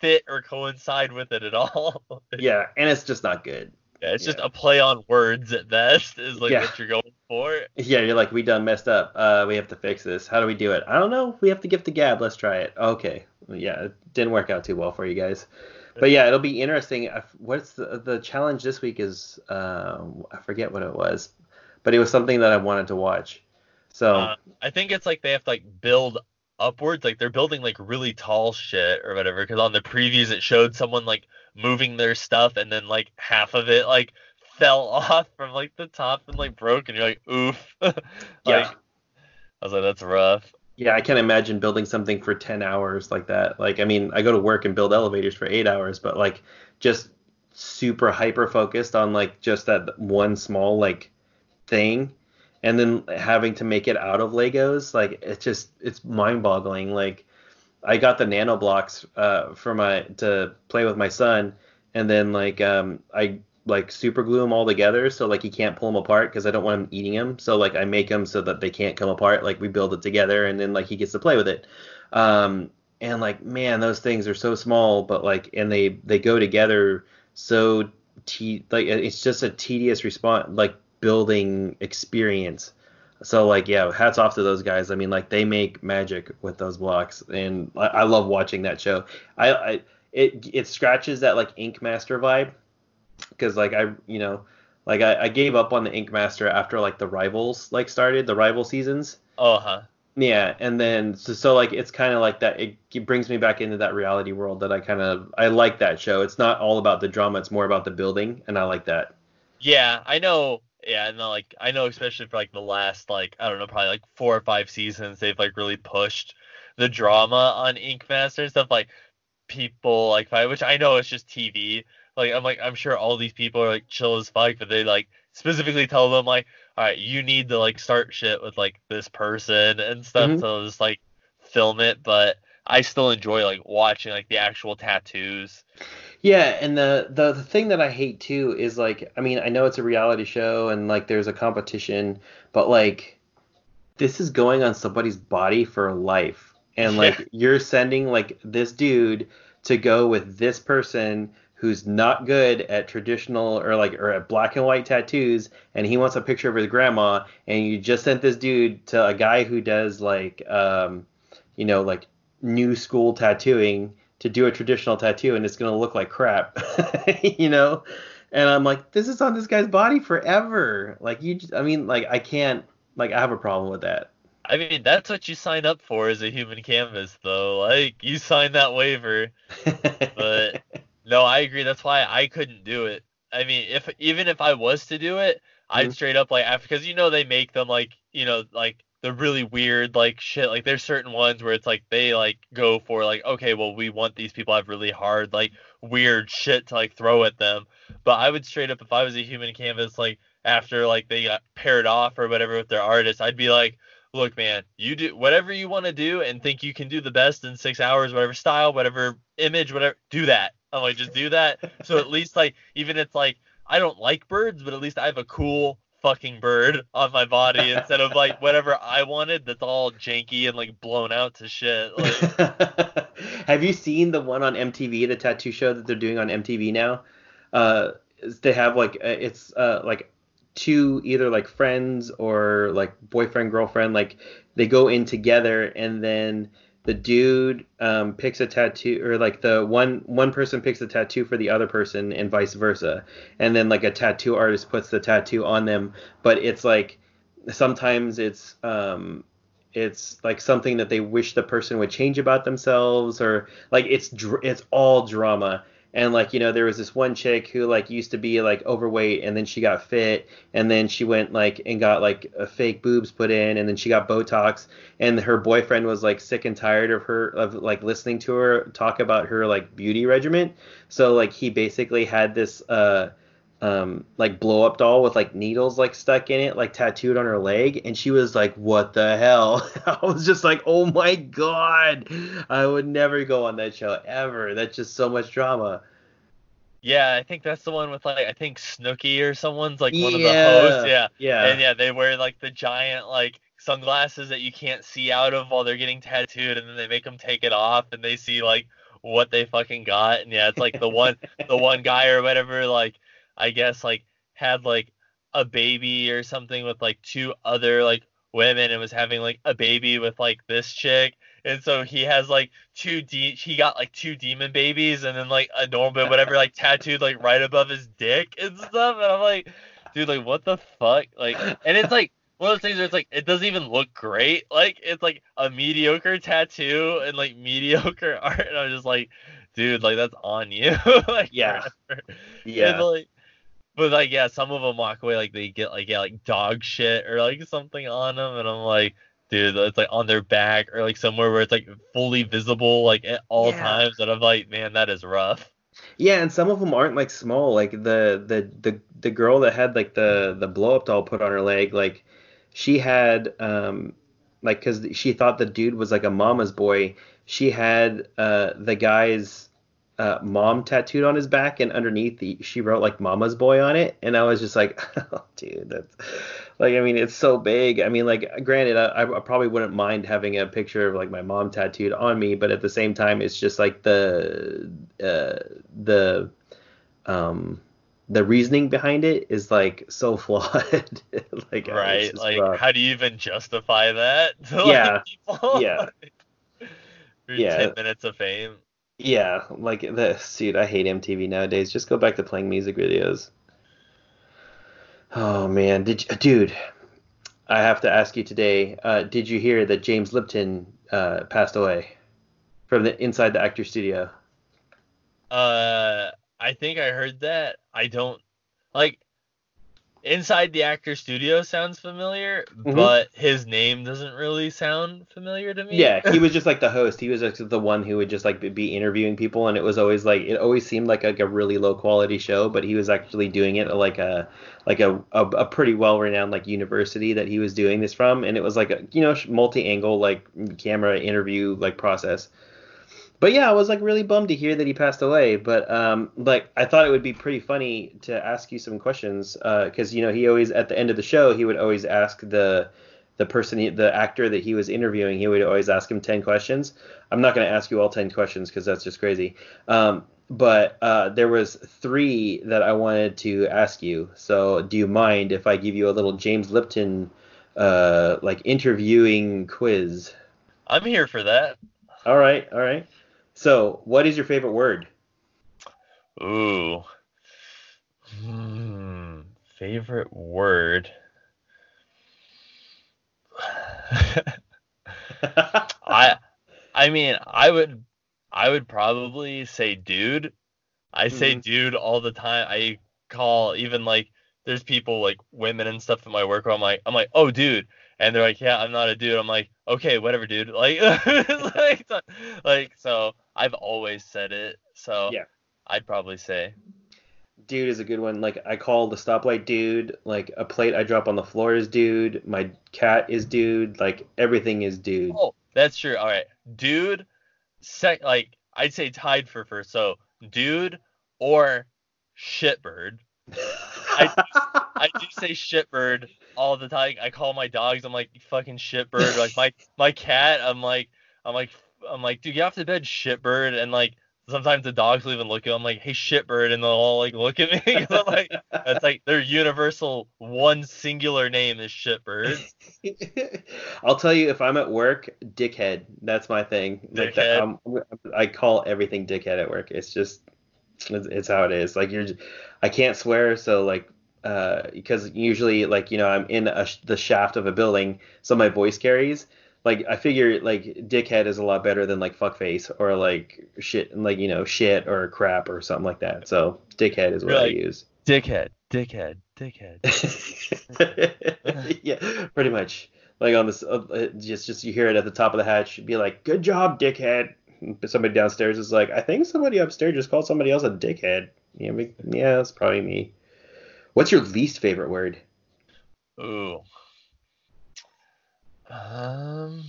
fit or coincide with it at all. Yeah, and it's just not good. Yeah, it's just a play on words at best is like Yeah. what you're going for. Yeah, you're like, we done messed up. Uh, we have to fix this. How do we do it? I don't know. We have to give the gab. Let's try it. Okay. Yeah, it didn't work out too well for you guys. But yeah, it'll be interesting. What's the the challenge this week is? Um, I forget what it was, but it was something that I wanted to watch. So Uh, I think it's like they have to like build upwards, like they're building like really tall shit or whatever. Because on the previews it showed someone like moving their stuff and then like half of it like fell off from like the top and like broke, and you're like, oof. like, Yeah. I was like, that's rough. yeah, I can't imagine building something for ten hours like that. Like, I mean, I go to work and build elevators for eight hours, but like just super hyper focused on like just that one small like thing and then having to make it out of legos like it's just it's mind boggling like i got the nano blocks uh, for my to play with my son and then like um i like super glue them all together so like he can't pull them apart because i don't want him eating them so like i make them so that they can't come apart. Like we build it together and then like he gets to play with it. Um and like man those things are so small but like and they they go together so te- like it's just a tedious response like building experience so like yeah hats off to those guys i mean like they make magic with those blocks and i, I love watching that show i, I it it scratches that like ink master vibe because like i you know like I, I gave up on the ink master after like the rivals like started the rival seasons Oh, huh. yeah, and then so, so like it's kind of like that. It, it brings me back into that reality world that I kind of I like that show. It's not all about the drama; it's more about the building, and I like that. Yeah, I know. Yeah, and like I know, especially for like the last like I don't know, probably like four or five seasons, they've like really pushed the drama on Ink Master and stuff. Like people like which I know it's just TV. Like I'm like I'm sure all these people are like chill as fuck, but they like specifically tell them like, all right, you need to like start shit with like this person and stuff Mhm. to just like film it. But I still enjoy like watching like the actual tattoos. Yeah, and the, the the thing that I hate too is like I mean I know it's a reality show and like there's a competition, but like this is going on somebody's body for life, and like Yeah. you're sending like this dude to go with this person who's not good at traditional or like or at black and white tattoos and he wants a picture of his grandma and you just sent this dude to a guy who does like um you know like new school tattooing to do a traditional tattoo and it's going to look like crap you know and i'm like this is on this guy's body forever like you just, i mean like i can't like i have a problem with that I mean, that's what you sign up for as a human canvas, though. Like, you sign that waiver. But- No, I agree. That's why I couldn't do it. I mean, if even if I was to do it, I'd Mhm. straight up like because you know they make them like you know like the really weird like shit. Like there's certain ones where it's like they like go for like okay, well we want these people have really hard like weird shit to like throw at them. But I would straight up if I was a human canvas like after like they got paired off or whatever with their artist, I'd be like, look man, you do whatever you want to do and think you can do the best in six hours, whatever style, whatever image, whatever, do that. I'm like, just do that. So at least like even it's like I don't like birds, but at least I have a cool, fucking bird on my body instead of like whatever I wanted that's all janky and like blown out to shit. Like, Have you seen the one on MTV, the tattoo show that they're doing on MTV now? Uh, they have like uh, it's uh, like two either like friends or like boyfriend girlfriend like they go in together and then the dude um, picks a tattoo or like the one one person picks a tattoo for the other person and vice versa. And then like a tattoo artist puts the tattoo on them. But it's like sometimes it's um it's like something that they wish the person would change about themselves or like it's dr- it's all drama and like you know there was this one chick who like used to be like overweight and then she got fit and then she went like and got like a fake boobs put in and then she got botox and her boyfriend was like sick and tired of her of like listening to her talk about her like beauty regimen. So like he basically had this uh um like blow up doll with like needles like stuck in it like tattooed on her leg and she was like what the hell i was just like oh my god i would never go on that show ever that's just so much drama yeah, I think that's the one with like I think Snooki or someone's like one of the hosts. Yeah. yeah. And yeah, they wear like the giant like sunglasses that you can't see out of while they're getting tattooed, and then they make them take it off, and they see like what they fucking got, and yeah, it's like the one the one guy or whatever like I guess like had like a baby or something with like two other like women and was having like a baby with like this chick. And so he has like two de- he got like two demon babies and then like a normal whatever like tattooed like right above his dick and stuff. And i'm like dude like what the fuck? Like and it's like one of those things where it's like it doesn't even look great. Like it's like a mediocre tattoo and like mediocre art. And i'm just like dude like that's on you. Like Yeah. forever. yeah. And, like, but like yeah, some of them walk away like they get like yeah like dog shit or like something on them, and I'm like, dude, it's like on their back or like somewhere where it's like fully visible like at all Yeah. times, and I'm like, man, that is rough. Yeah, and some of them aren't like small. Like the the the the girl that had like the the blow up doll put on her leg, like she had um like because she thought the dude was like a mama's boy. She had uh the guy's uh, mom tattooed on his back, and underneath the she wrote like mama's boy on it, and I was just like, oh, dude, that's like I mean it's so big. I mean like granted, I, I probably wouldn't mind having a picture of like my mom tattooed on me, but at the same time, it's just like the uh, the um the reasoning behind it is like so flawed. like right? Like, rough. how do you even justify that? To, like, Yeah. people? Yeah. Yeah. ten minutes of fame. Yeah, like the dude, I hate MTV nowadays. Just go back to playing music videos. Oh man, did you, dude? I have to ask you today. Uh, did you hear that James Lipton uh, passed away from the inside the actor studio? Uh, I think I heard that. I don't like inside the actor studio sounds familiar, Mhm. but his name doesn't really sound familiar to me. Yeah, he was just like the host. He was like the one who would just like be- interviewing people, and it was always like it always seemed like like a really low quality show, but he was actually doing it at like a like a a, a pretty well renowned like university that he was doing this from, and it was like a you know multi angle like camera interview like process. But yeah, I was like really bummed to hear that he passed away. But um, like I thought it would be pretty funny to ask you some questions, because you know he always at the end of the show he would always ask the the person, he, the actor that he was interviewing, he would always ask him 10 questions. I'm not going to ask you all 10 questions because that's just crazy. Um, but uh, there was three that I wanted to ask you. So do you mind if I give you a little James Lipton uh, like interviewing quiz? I'm here for that. All right, all right. So what is your favorite word? Ooh. Hmm. Favorite word. I I mean, I would I would probably say dude. I say Mhm. dude all the time. I call even like there's people like women and stuff in my work where I'm like I'm like, "Oh, dude." And they're like, "Yeah, I'm not a dude." I'm like, "Okay, whatever, dude." Like like, like so I've always said it. So Yeah. I'd probably say Dude is a good one. Like I call the stoplight dude. Like a plate I drop on the floor is dude. My cat is dude. Like everything is dude. Oh, that's true. All right, dude. Sec like I'd say tied for first. So dude or shitbird. I- I do say shitbird all the time. I call my dogs. I'm like fucking shitbird. Like my my cat. I'm like I'm like I'm like dude, get off the bed, shitbird. And like sometimes the dogs will even look at. I'm like hey shitbird, and they'll all like look at me. I'm like that's like their universal one singular name is shitbird. I'll tell you if I'm at work, dickhead. That's my thing. Like that. I'm, I call everything dickhead at work. It's just it's, it's how it is. Like you're, I can't swear, so like uh because usually like you know I'm in a, sh- the shaft of a building, so my voice carries. Like I figure like dickhead is a lot better than like fuckface or like shit like you know shit or crap or something like that. So dickhead is what I use. Dickhead, dickhead, dickhead. yeah, pretty much. Like on this, uh, uh, just just you hear it at the top of the hatch, be like, "Good job, dickhead." But somebody downstairs is like, "I think somebody upstairs just called somebody else a dickhead." Yeah, yeah, that's probably me. What's your least favorite word? Ooh. Um.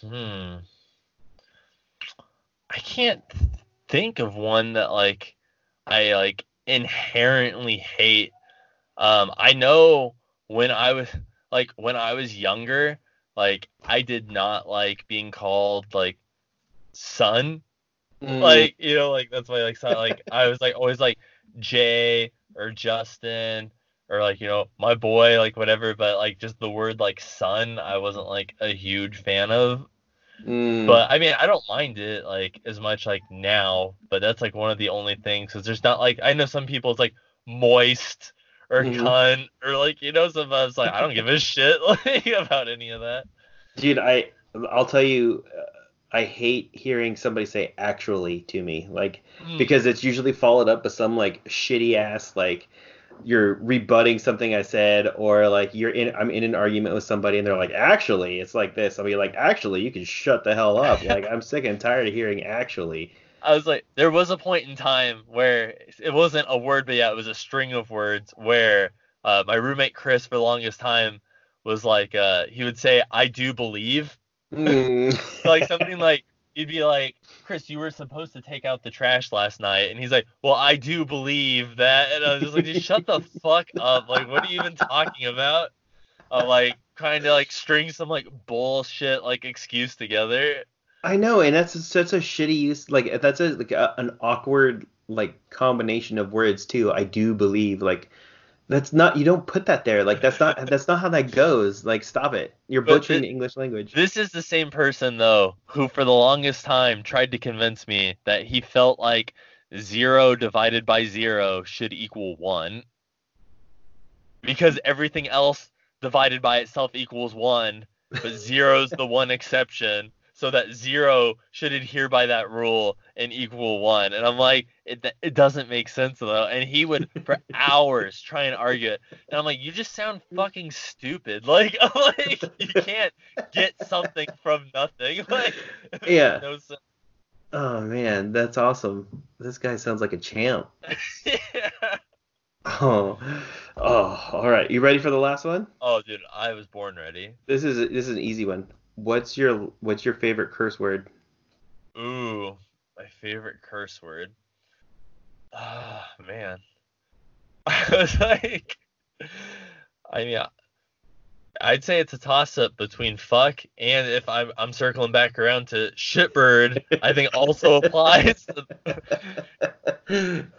Hmm. I can't think of one that like I like inherently hate. Um, I know when I was like when I was younger, like I did not like being called like son Mm. like you know like that's why like son, like I was like always like Jay or Justin or like you know my boy like whatever but like just the word like son I wasn't like a huge fan of Mm. but I mean I don't mind it like as much like now but that's like one of the only things because there's not like I know some people it's like moist or Mhm. cunt or like you know sometimes like I don't give a shit like about any of that dude, I I'll tell you, I hate hearing somebody say "actually" to me, like Mm. because it's usually followed up with some like shitty ass like you're rebutting something I said or like you're in I'm in an argument with somebody and they're like actually it's like this I'll be like actually you can shut the hell up like I'm sick and tired of hearing actually I was like, there was a point in time where it wasn't a word, but yeah, it was a string of words where uh, my roommate Chris, for the longest time, was like, uh, he would say, "I do believe," Mm. like something like you'd be like, "Chris, you were supposed to take out the trash last night," and he's like, "Well, I do believe that," and I was just like, "Just shut the fuck up! Like, what are you even talking about?" Uh, like trying to like string some like bullshit like excuse together. I know and that's such a shitty use like that's a like a, an awkward like combination of words too I do believe like that's not you don't put that there like that's not that's not how that goes like stop it you're But butchering the English language This is the same person though who for the longest time tried to convince me that he felt like zero divided by zero should equal one. Because everything else divided by itself equals one, but zero's the one exception. So that zero should adhere by that rule and equal one. And I'm like, it, it doesn't make sense though. And he would for hours try and argue it. And I'm like, you just sound fucking stupid. Like, I'm like you can't get something from nothing. Like, Yeah. No sense. oh man that's awesome this guy sounds like a champ yeah. oh oh all right you ready for the last one Oh, dude, I was born ready. this is this is an easy one what's your what's your favorite curse word Ooh, my favorite curse word. Ah, man. I was like, I mean, I'd say it's a toss up between fuck and if I'm I'm circling back around to shitbird, I think also applies.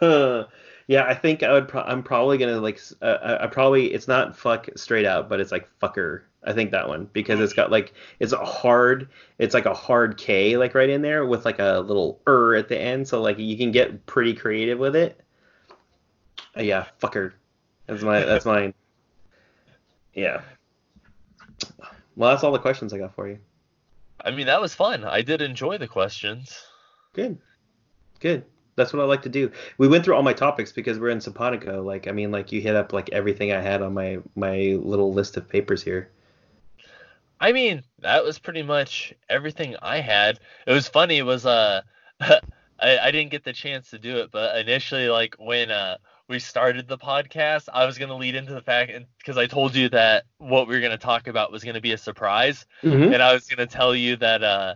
Uh, yeah, I think I would. Pro- I'm probably gonna like. Uh, I I probably it's not fuck straight out, but it's like fucker. I think that one because it's got like it's a hard. It's like a hard K like right in there with like a little er at the end, so like you can get pretty creative with it. Uh, yeah, fucker. That's my. That's mine. Yeah. Well, that's all the questions I got for you. I mean, that was fun. I did enjoy the questions. Good. Good. That's what I like to do. We went through all my topics because we're in Saponico. Like, I mean, like you hit up like everything I had on my my little list of papers here. I mean, that was pretty much everything I had. It was funny. It was uh, I, I didn't get the chance to do it, but initially, like when uh we started the podcast, I was gonna lead into the fact, and because I told you that what we were gonna talk about was gonna be a surprise, Mm-hmm. and I was gonna tell you that uh,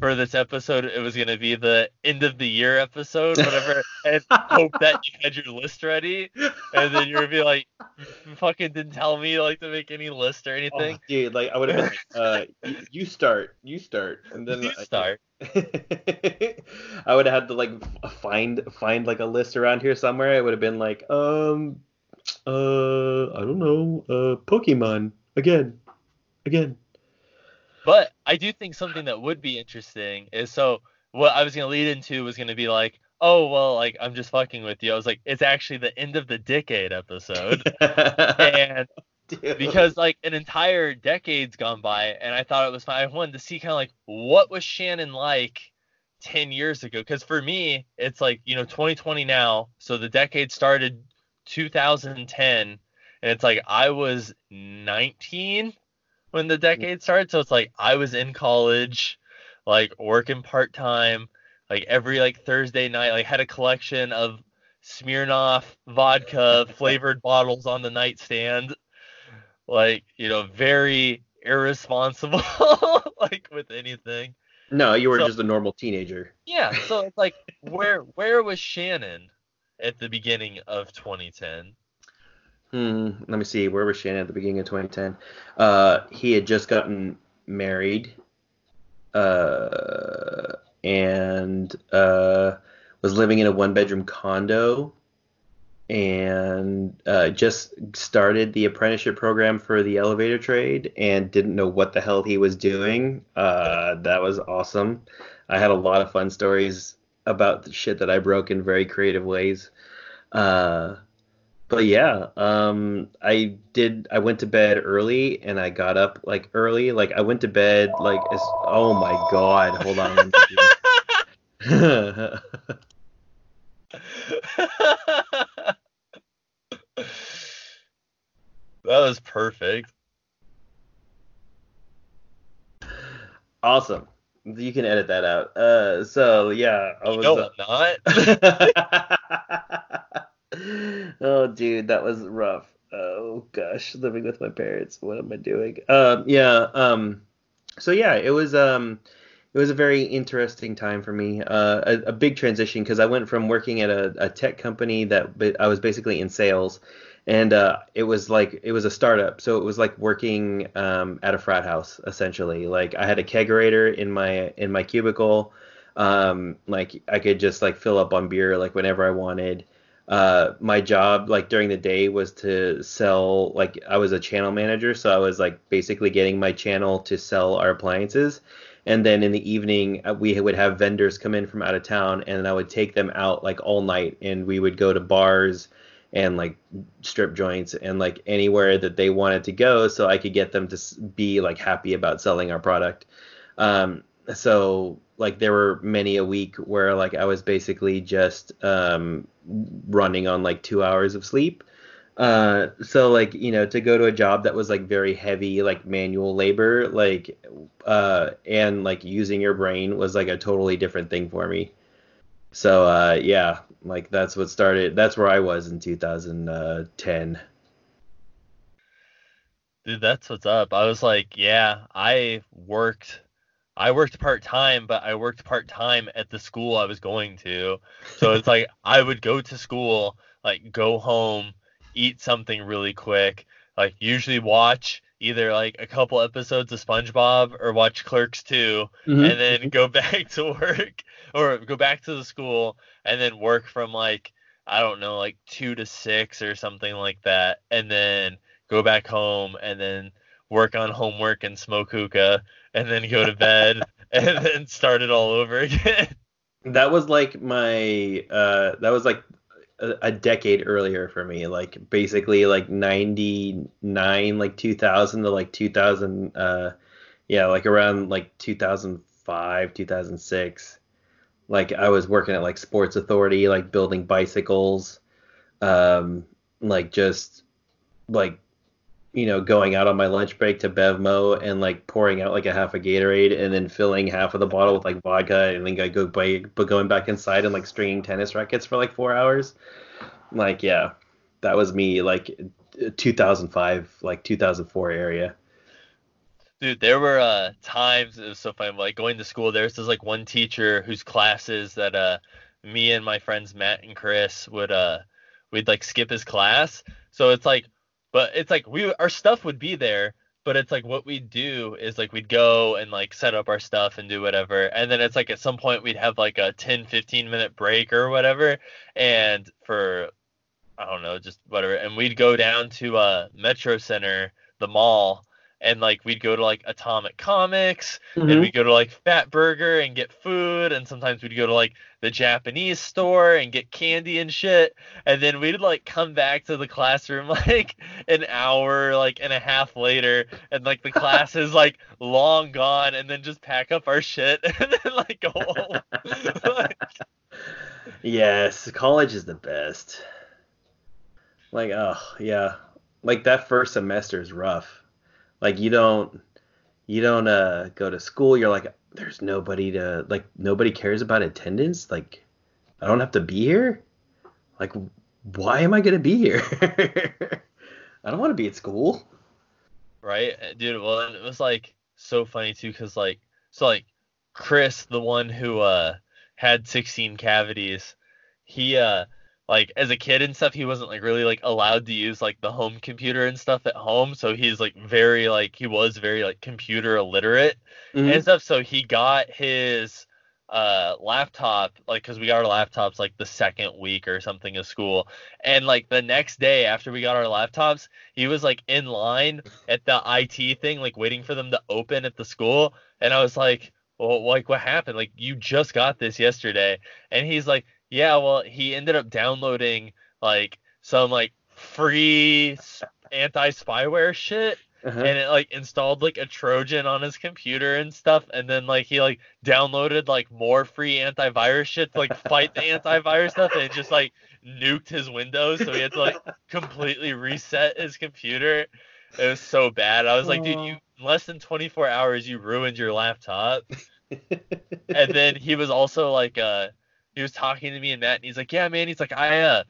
for this episode it was gonna be the end of the year episode, whatever, and hope that you had your list ready, and then you're gonna be like, fucking didn't tell me like to make any list or Oh, anything. dude, like I would have been like, uh, you, start, you start, and then you I- start. I would have had to like find find like a list around here somewhere. I would have been like, um, uh, I don't know, uh, Pokemon again, again. But I do think something that would be interesting is so what I was gonna lead into was gonna be like, oh well, like I'm just fucking with you. I was like, it's actually the end of the decade episode, and Dude. because like an entire decade's gone by, and I thought it was fine. I wanted to see kind of like what was Shannon like 10 years ago, because for me, it's like you know 2020 now, so the decade started 2010, and it's like I was 19 when the mm. decade started, so it's like I was in college, like working part time, like every like Thursday night, like had a collection of Smirnoff vodka flavored bottles on the nightstand, like you know, very irresponsible, like with anything. no, you were so- just a normal teenager. Yeah, so it's like where where was Shannon at the beginning of 2010? Hmm. Let me see. Where was Shannon at the beginning of 2010? Uh, he had just gotten married, uh, and uh, was living in a one-bedroom condo, and uh, just started the apprenticeship program for the elevator trade, and didn't know what the hell he was doing. Uh, that was awesome. I had a lot of fun stories about the shit that I broke in very creative ways. But yeah, um, I did. I went to bed early and I got up like early. Like I went to bed like as, oh my god, hold on. let me do- that was perfect. awesome. You can edit that out. Uh, so yeah, I was. no, uh, not. oh, dude, that was rough. Oh gosh, living with my parents. What am I doing? Um, yeah. Um, so yeah, it was um, it was a very interesting time for me. Uh, a, a big transition because I went from working at a, a tech company that I was basically in sales, and uh, it was like it was a startup, so it was like working um, at a frat house essentially. Like I had a kegerator in my in my cubicle. Um, like I could just like fill up on beer like whenever I wanted uh, my job like during the day was to sell like I was a channel manager, so I was like basically getting my channel to sell our appliances. And then in the evening, uh, we would have vendors come in from out of town, and I would take them out like all night, and we would go to bars and like strip joints and like anywhere that they wanted to go, so I could get them to be like happy about selling our product. Um, so like there were many a week where like I was basically just um, running on like two hours of sleep. Uh, so like you know to go to a job that was like very heavy like manual labor like uh, and like using your brain was like a totally different thing for me. So uh, yeah, like that's what started. That's where I was in 2010. Dude, that's what's up. I was like, yeah, I worked I worked part time, but I worked part time at the school I was going to. So it's like I would go to school, like go home, eat something really quick, like usually watch either like a couple episodes of SpongeBob or watch Clerks 2 Mm-hmm. and then go back to work or go back to the school and then work from like I don't know like 2 to 6 or something like that and then go back home and then work on homework and smoke hookah and then go to bed and then start it all over again. That was like my uh that was like a, a decade earlier for me. Like basically like 99 like 2000 to like 2000 uh yeah, like around like 2005, 2006. Like I was working at like Sports Authority like building bicycles um like just like you know, going out on my lunch break to Bevmo and like pouring out like a half a Gatorade and then filling half of the bottle with like vodka and then go by, but going back inside and like stringing tennis rackets for like four hours. Like, yeah, that was me like 2005, like 2004 area. Dude, there were uh times it was so funny. Like going to school, there's this like one teacher whose classes that uh me and my friends Matt and Chris would uh we'd like skip his class. So it's like, but it's like we our stuff would be there, but it's like what we'd do is like we'd go and like set up our stuff and do whatever. And then it's like at some point we'd have like a 10 15 minute break or whatever. And for i don't know just whatever. And we'd go down to uh metro center the mall and like we'd go to like Atomic Comics Mhm. and we'd go to like Fat Burger and get food and sometimes we'd go to like the Japanese store and get candy and shit and then we'd like come back to the classroom like an hour like and a half later and like the class is like long gone and then just pack up our shit and then like go home. Like, Yes, college is the best. Like, oh yeah, like that first semester is rough. Like you don't, you don't uh go to school. You're like, there's nobody to like, nobody cares about attendance. Like, I don't have to be here. Like, why am I gonna be here? I don't want to be at school. right dude well it was like so funny too because like so like chris the one who uh had 16 cavities he uh like as a kid and stuff he wasn't like really like allowed to use like the home computer and stuff at home. So he's like very like he was very like computer illiterate Mhm. and stuff. So he got his uh laptop like because we got our laptops like the second week or something of school. And like the next day after we got our laptops he was like in line at the IT thing like waiting for them to open at the school. And I was like well like what happened? Like you just got this yesterday. And he's like yeah well he ended up downloading like some like free anti-spyware shit Uh-huh. and it like installed like a trojan on his computer and stuff and then like he like downloaded like more free antivirus shit to like fight the antivirus stuff and it just like nuked his windows so he had to like completely reset his computer. It was so bad. I was like dude you in less than 24 hours you ruined your laptop. And then he was also like uh he was talking to me and Matt and he's like, Yeah, man, he's like, I uh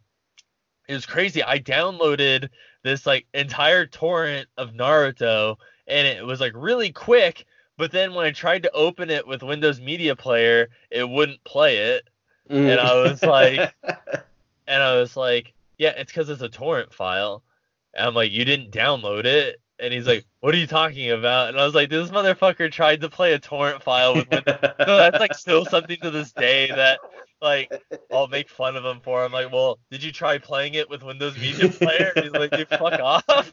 it was crazy. I downloaded this like entire torrent of Naruto and it was like really quick, but then when I tried to open it with Windows Media Player, it wouldn't play it. Mm. and I was like- And I was like, Yeah, it's because it's a torrent file. And I'm like, You didn't download it? And he's like, What are you talking about? And I was like, This motherfucker tried to play a torrent file with Windows so that's like still something to this day that like I'll make fun of him for. I'm like, well, did you try playing it with Windows Media Player? He's like, you fuck off.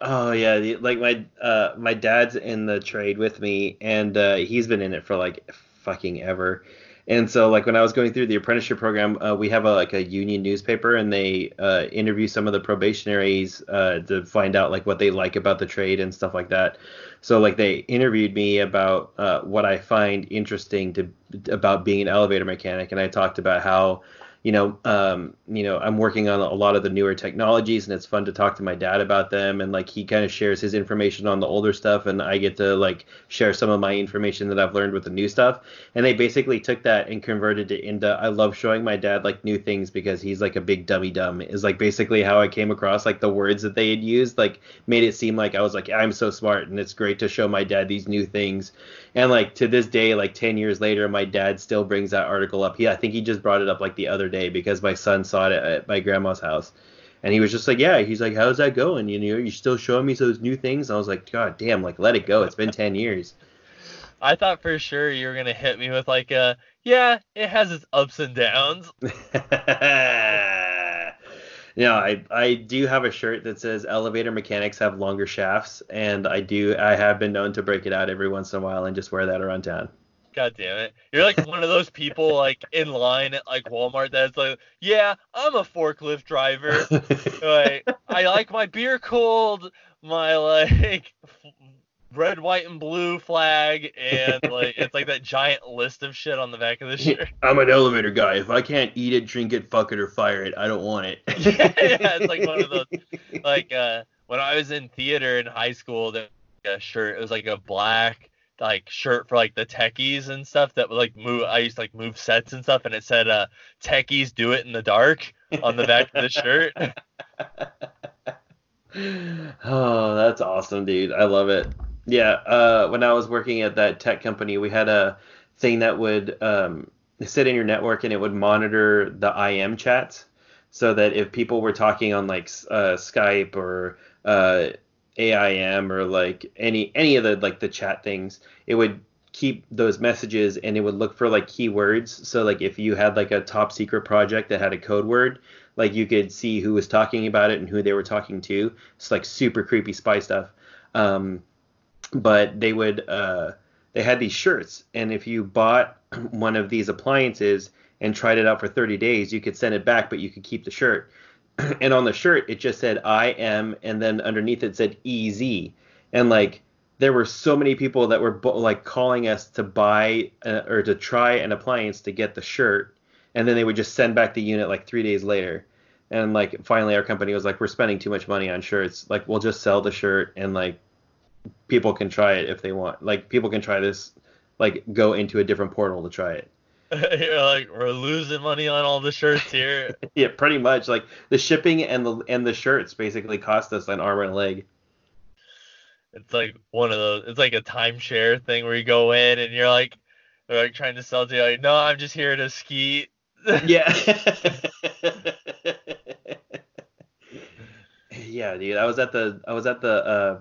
oh yeah, the- like my uh my dad's in the trade with me, and uh, he's been in it for like fucking ever. And so like when I was going through the apprenticeship program, uh, we have a like a union newspaper, and they uh, interview some of the probationaries uh, to find out like what they like about the trade and stuff like that. So like they interviewed me about uh, what I find interesting to about being an elevator mechanic, and I talked about how you know, um, you know, I'm working on a lot of the newer technologies, and it's fun to talk to my dad about them. And like he kind of shares his information on the older stuff, and I get to like share some of my information that I've learned with the new stuff. And they basically took that and converted it into I love showing my dad like new things because he's like a big dummy dumb. Is like basically how I came across like the words that they had used, like made it seem like I was like I'm so smart, and it's great to show my dad these new things. And like to this day, like 10 years later, my dad still brings that article up. He, I think he just brought it up like the other day because my son saw it at my grandma's house. And he was just like, yeah, he's like, how's that going? You know, you're still showing me those new things. And I was like, God damn, like let it go. It's been 10 years. I thought for sure you were gonna hit me with like a yeah, it has its ups and downs. no, I I do have a shirt that says elevator mechanics have longer shafts, and I do I have been known to break it out every once in a while and just wear that around town. God damn it. You're like one of those people like in line at like Walmart that's like, yeah, I'm a forklift driver. like I like my beer cold, my like red, white, and blue flag, and like it's like that giant list of shit on the back of the shirt. I'm an elevator guy. If I can't eat it, drink it, fuck it, or fire it, I don't want it. yeah, yeah, it's like one of those. Like uh, when I was in theater in high school, there was a shirt. It was like a black like shirt for like the techies and stuff that would like move. I used to like move sets and stuff, and it said uh, "Techies do it in the dark" on the back of the shirt. oh, that's awesome, dude. I love it. Yeah, uh, when I was working at that tech company, we had a thing that would um, sit in your network and it would monitor the IM chats, so that if people were talking on like uh, Skype or uh, AIM or like any any of the like the chat things, it would keep those messages and it would look for like keywords. So like if you had like a top secret project that had a code word, like you could see who was talking about it and who they were talking to. It's like super creepy spy stuff. Um, but they would uh, they had these shirts, and if you bought one of these appliances and tried it out for 30 days, you could send it back, but you could keep the shirt. and on the shirt, it just said I am, and then underneath it said EZ, and like there were so many people that were like calling us to buy uh, or to try an appliance to get the shirt, and then they would just send back the unit like three days later. And like finally, our company was like, we're spending too much money on shirts. Like we'll just sell the shirt and like people can try it if they want. Like people can try this, like go into a different portal to try it. You're like we're losing money on all the shirts here. yeah, pretty much. Like the shipping and the and the shirts basically cost us an arm and a leg. It's like one of those. It's like a timeshare thing where you go in and you're like, they're like trying to sell to you. Like, no, I'm just here to ski. yeah. yeah, dude. I was at the I was at the uh,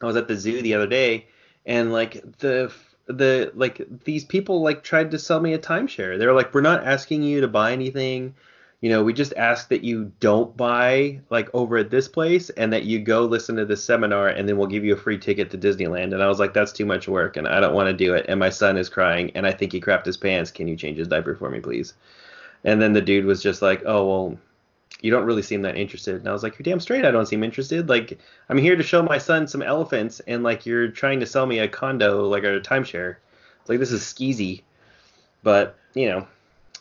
I was at the zoo the other day, and like the the like these people like tried to sell me a timeshare. They're like, we're not asking you to buy anything. You know, we just ask that you don't buy like over at this place and that you go listen to this seminar and then we'll give you a free ticket to Disneyland. And I was like, that's too much work and I don't want to do it. And my son is crying and I think he crapped his pants. Can you change his diaper for me, please? And then the dude was just like, oh, well, you don't really seem that interested. And I was like, you're damn straight. I don't seem interested. Like, I'm here to show my son some elephants, and like you're trying to sell me a condo, like a timeshare. It's like this is skeezy, but you know,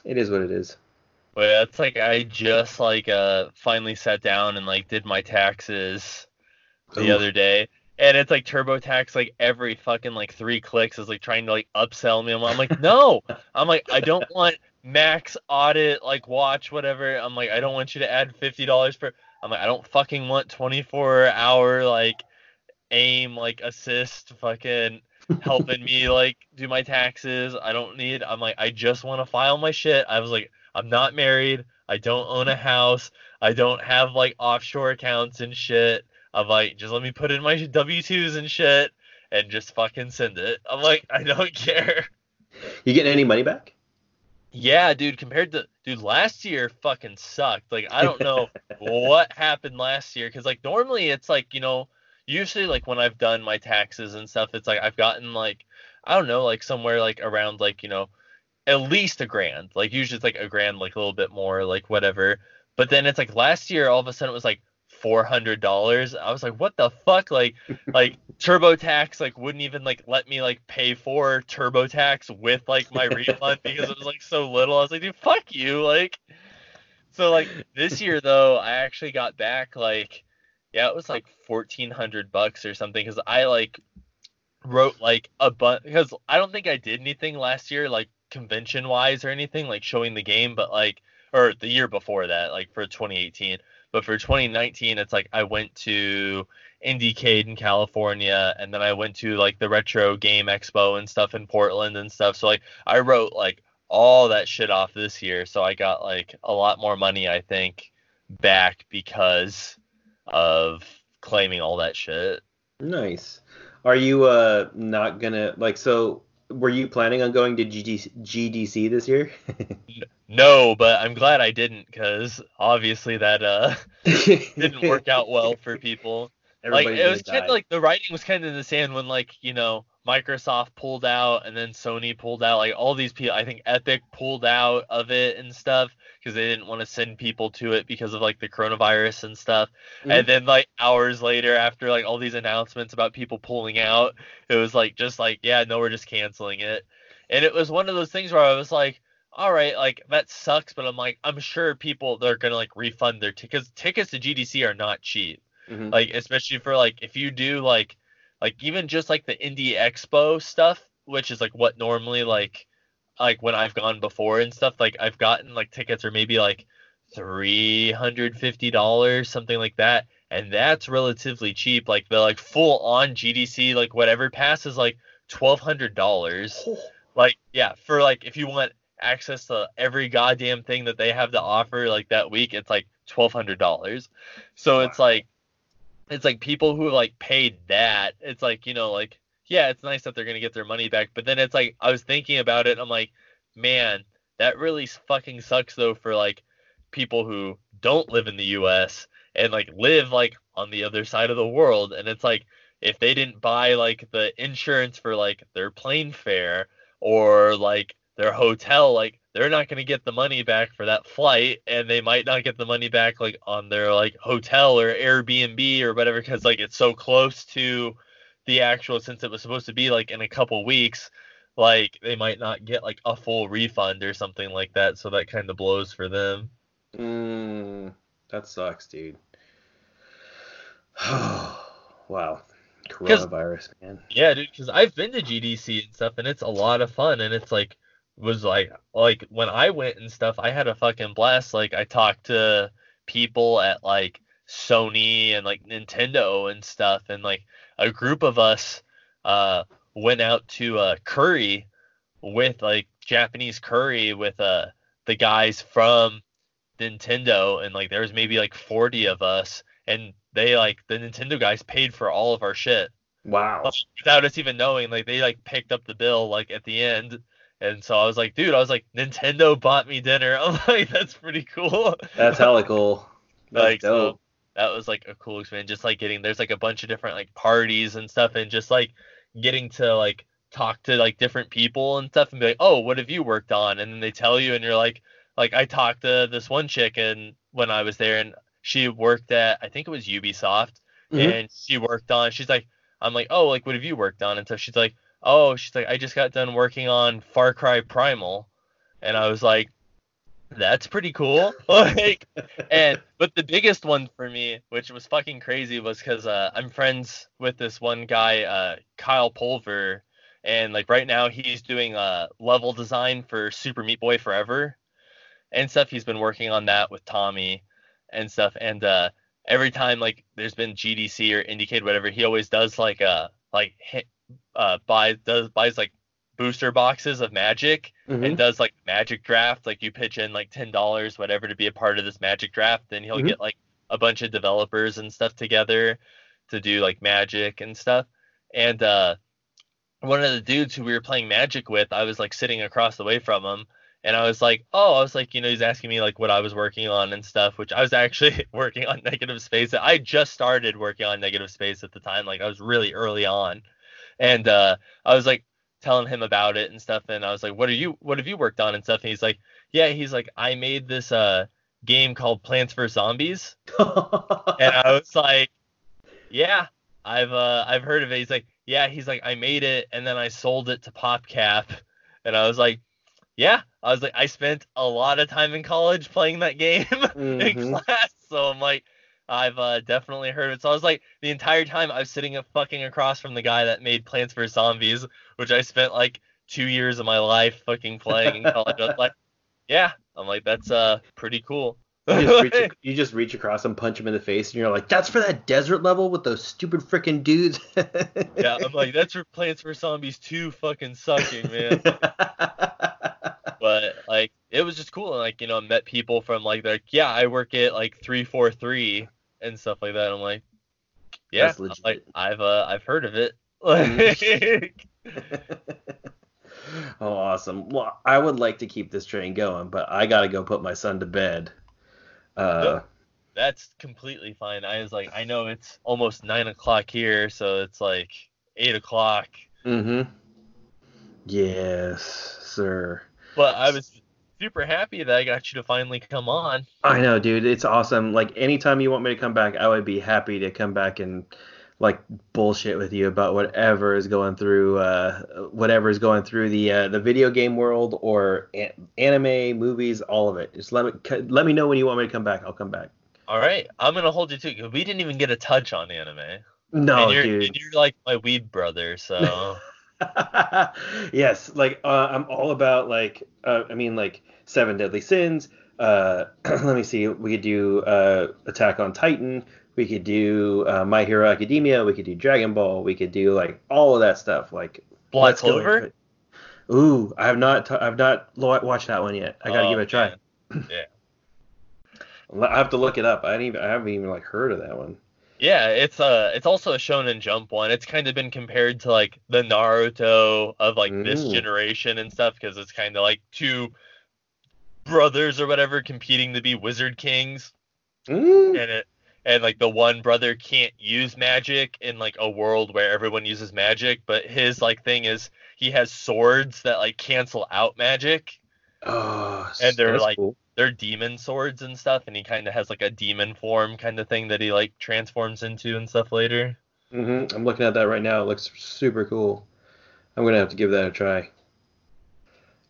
it is what it is. Well, it's like I just like uh finally sat down and like did my taxes the Ooh. other day. And it's like TurboTax, like every fucking like three clicks is like trying to like upsell me. I'm, I'm like, no. I'm like, I don't want max audit, like watch whatever. I'm like, I don't want you to add fifty dollars for. I'm like, I don't fucking want 24 hour like aim like assist fucking helping me like do my taxes. I don't need. I'm like, I just want to file my shit. I was like, I'm not married. I don't own a house. I don't have like offshore accounts and shit. I'm like, just let me put in my W2s and shit and just fucking send it. I'm like, I don't care. You getting any money back? Yeah, dude, compared to dude last year fucking sucked. Like I don't know what happened last year cuz like normally it's like, you know, usually like when I've done my taxes and stuff, it's like I've gotten like I don't know, like somewhere like around like, you know, at least a grand. Like usually it's like a grand like a little bit more like whatever. But then it's like last year all of a sudden it was like four hundred dollars. I was like, what the fuck? Like, like TurboTax like wouldn't even like let me like pay for TurboTax with like my refund because it was like so little. I was like, dude, fuck you. Like, so like this year though, I actually got back like, yeah, it was like fourteen hundred bucks or something because I like wrote like a bunch because I don't think I did anything last year like convention wise or anything like showing the game, but like or the year before that, like for 2018. But for 2019, it's like I went to Indiecade in California, and then I went to like the Retro Game Expo and stuff in Portland and stuff. So like I wrote like all that shit off this year, so I got like a lot more money I think back because of claiming all that shit. Nice. Are you uh not gonna like so were you planning on going to GDC, GDC this year? no, but I'm glad I didn't because obviously that uh didn't work out well for people. Everybody's like it was kind of like the writing was kind of in the sand when like you know Microsoft pulled out and then Sony pulled out. Like all these people, I think Epic pulled out of it and stuff because they didn't want to send people to it because of like the coronavirus and stuff. Mm-hmm. And then like hours later, after like all these announcements about people pulling out, it was like just like yeah, no, we're just canceling it. And it was one of those things where I was like, all right, like that sucks, but I'm like, I'm sure people they're gonna like refund their tickets. Tickets to GDC are not cheap. Mm-hmm. Like especially for like if you do like like even just like the indie expo stuff which is like what normally like like when i've gone before and stuff like i've gotten like tickets or maybe like $350 something like that and that's relatively cheap. Like the like full on GDC like whatever pass is like twelve hundred dollars. Oh. Like yeah, for like if you want access to every goddamn thing that they have to offer like that week, it's like twelve hundred dollars. So it's like it's like people who like paid that. It's like you know like yeah, it's nice that they're gonna get their money back, but then it's like I was thinking about it. I'm like, man, that really fucking sucks though for like people who don't live in the U.S. and like live like on the other side of the world, and it's like if they didn't buy like the insurance for like their plane fare or like their hotel, like they're not gonna get the money back for that flight, and they might not get the money back like on their like hotel or Airbnb or whatever because like it's so close to the actual since it was supposed to be like in a couple weeks like they might not get like a full refund or something like that so that kind of blows for them Mm, that sucks, dude. wow. Coronavirus, man. yeah dude because i've been to gdc and stuff and it's a lot of fun and it's like was like like when i went and stuff i had a fucking blast like i talked to people at like sony and like nintendo and stuff and like a group of us uh went out to uh curry with like japanese curry with uh the guys from Nintendo and like there was maybe like 40 of us and they like the Nintendo guys paid for all of our shit Wow. like, without us even knowing like they like picked up the bill like at the end and so I was like dude I was like Nintendo bought me dinner. I'm like that's pretty cool. That's hella cool. That's like so that was like a cool experience. Just like getting there's like a bunch of different like parties and stuff and just like getting to like talk to like different people and stuff and be like oh what have you worked on? And then they tell you and you're like like I talked to this one chick and when I was there and she worked at I think it was Ubisoft Mhm. and she worked on she's like I'm like oh like what have you worked on? And so she's like oh she's like I just got done working on Far Cry Primal. And I was like that's pretty cool. Like and but the biggest one for me which was fucking crazy was because uh, i'm friends with this one guy uh, kyle pulver. And like right now he's doing uh, level design for super meat boy forever and stuff. He's been working on that with tommy and stuff. And uh, every time like there's been gdc or IndieCade whatever he always does like uh like hit, uh buys does buys like booster boxes of magic Mhm. and does like magic draft like you pitch in like ten dollars whatever to be a part of this magic draft then he'll Mhm. get like a bunch of developers and stuff together to do like magic and stuff and uh one of the dudes who we were playing magic with i was like sitting across the way from him and i was like oh i was like you know he's asking me like what i was working on and stuff which i was actually working on negative space i just started working on negative space at the time like i was really early on and uh i was like telling him about it and stuff and I was like what are you what have you worked on and stuff? And he's like yeah he's like I made this uh game called Plants vs. Zombies. And I was like yeah I've uh I've heard of it. He's like yeah he's like I made it and then I sold it to PopCap. And I was like yeah I was like I spent a lot of time in college playing that game in Mhm. class. So I'm like I've uh, definitely heard of it. So I was like, the entire time I was sitting fucking across from the guy that made Plants vs Zombies, which I spent like two years of my life fucking playing in college. I was like, yeah, I'm like, that's uh pretty cool. You just, reach, you just reach across and punch him in the face, and you're like, "That's for that desert level with those stupid freaking dudes." yeah, I'm like, that's for Plants vs Zombies 2 fucking sucking, man. but like, it was just cool. And like, you know, I met people from like, they're like, yeah, I work at like 343 and stuff like that. I'm like, yeah, I'm like I've uh I've heard of it. Like, oh, awesome. Well, I would like to keep this train going, but I gotta go put my son to bed. Uh, that's completely fine. I was like, I know it's almost nine o'clock here, so it's like eight o'clock. mm-hmm. Yes, sir. But I was super happy that I got you to finally come on. I know, dude. It's awesome. Like anytime you want me to come back, I would be happy to come back and like bullshit with you about whatever is going through uh whatever is going through the uh, the video game world or a- anime, movies, all of it. Just let me let me know when you want me to come back. I'll come back. All right, I'm gonna hold you to We didn't even get a touch on anime. No, and you're, dude. and you're like my weed brother, so yes, like uh, I'm all about like uh, I mean like Seven Deadly Sins. Uh, let me see. We could do uh, Attack on Titan. We could do uh, My Hero Academia. We could do Dragon Ball. We could do like all of that stuff. Like Black let's go Clover? into it. Ooh, I have not. T- I've not lo- watched that one yet. I gotta Oh, give it a try. man. Yeah. I have to look it up. I didn't even. I haven't even like heard of that one. Yeah, it's uh it's also a Shonen Jump one. It's kind of been compared to like the Naruto of like this Mm. generation and stuff because it's kind of like two brothers or whatever competing to be wizard kings Mm. and it and like the one brother can't use magic in like a world where everyone uses magic, but his like thing is he has swords that like cancel out magic. Oh, And they're, like- cool. They're demon swords and stuff, and he kind of has like a demon form kind of thing that he like transforms into and stuff later. Mm-hmm. I'm looking at that right now. It looks super cool. I'm gonna have to give that a try.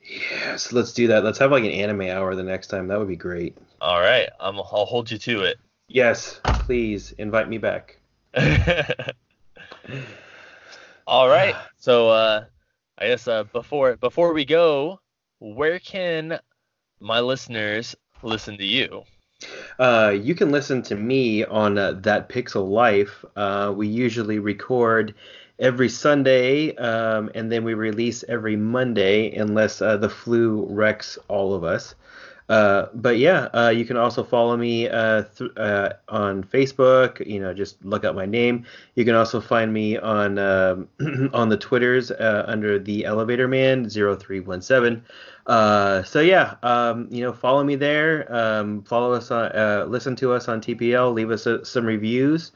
Yes, let's do that. Let's have like an anime hour the next time. That would be great. All right, I'm, I'll hold you to it. Yes, please invite me back. All right. So uh I guess uh before before we go, where can my listeners listen to you? Uh, you can listen to me on uh, That Pixel Life. Uh, we usually record every Sunday, um, and then we release every Monday, unless uh, the flu wrecks all of us. Uh, but yeah, uh, you can also follow me uh, th- uh, on Facebook. You know, just look up my name. You can also find me on um on the Twitters uh, under the Elevator Man 0317. Uh, so yeah, um, you know, follow me there. Um, follow us on, listen to us on TPL. Leave us uh, some reviews.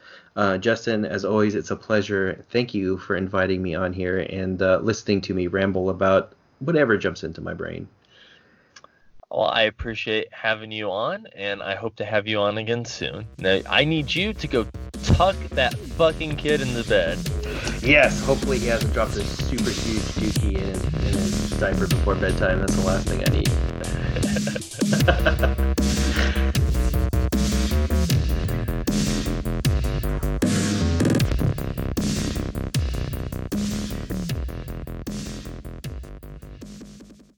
Justin, as always, it's a pleasure. Thank you for inviting me on here and listening to me ramble about whatever jumps into my brain. Well, I appreciate having you on, and I hope to have you on again soon. Now, I need you to go tuck that fucking kid in the bed. Yes, hopefully he hasn't dropped a super huge dookie in, in his diaper before bedtime. That's the last thing I need.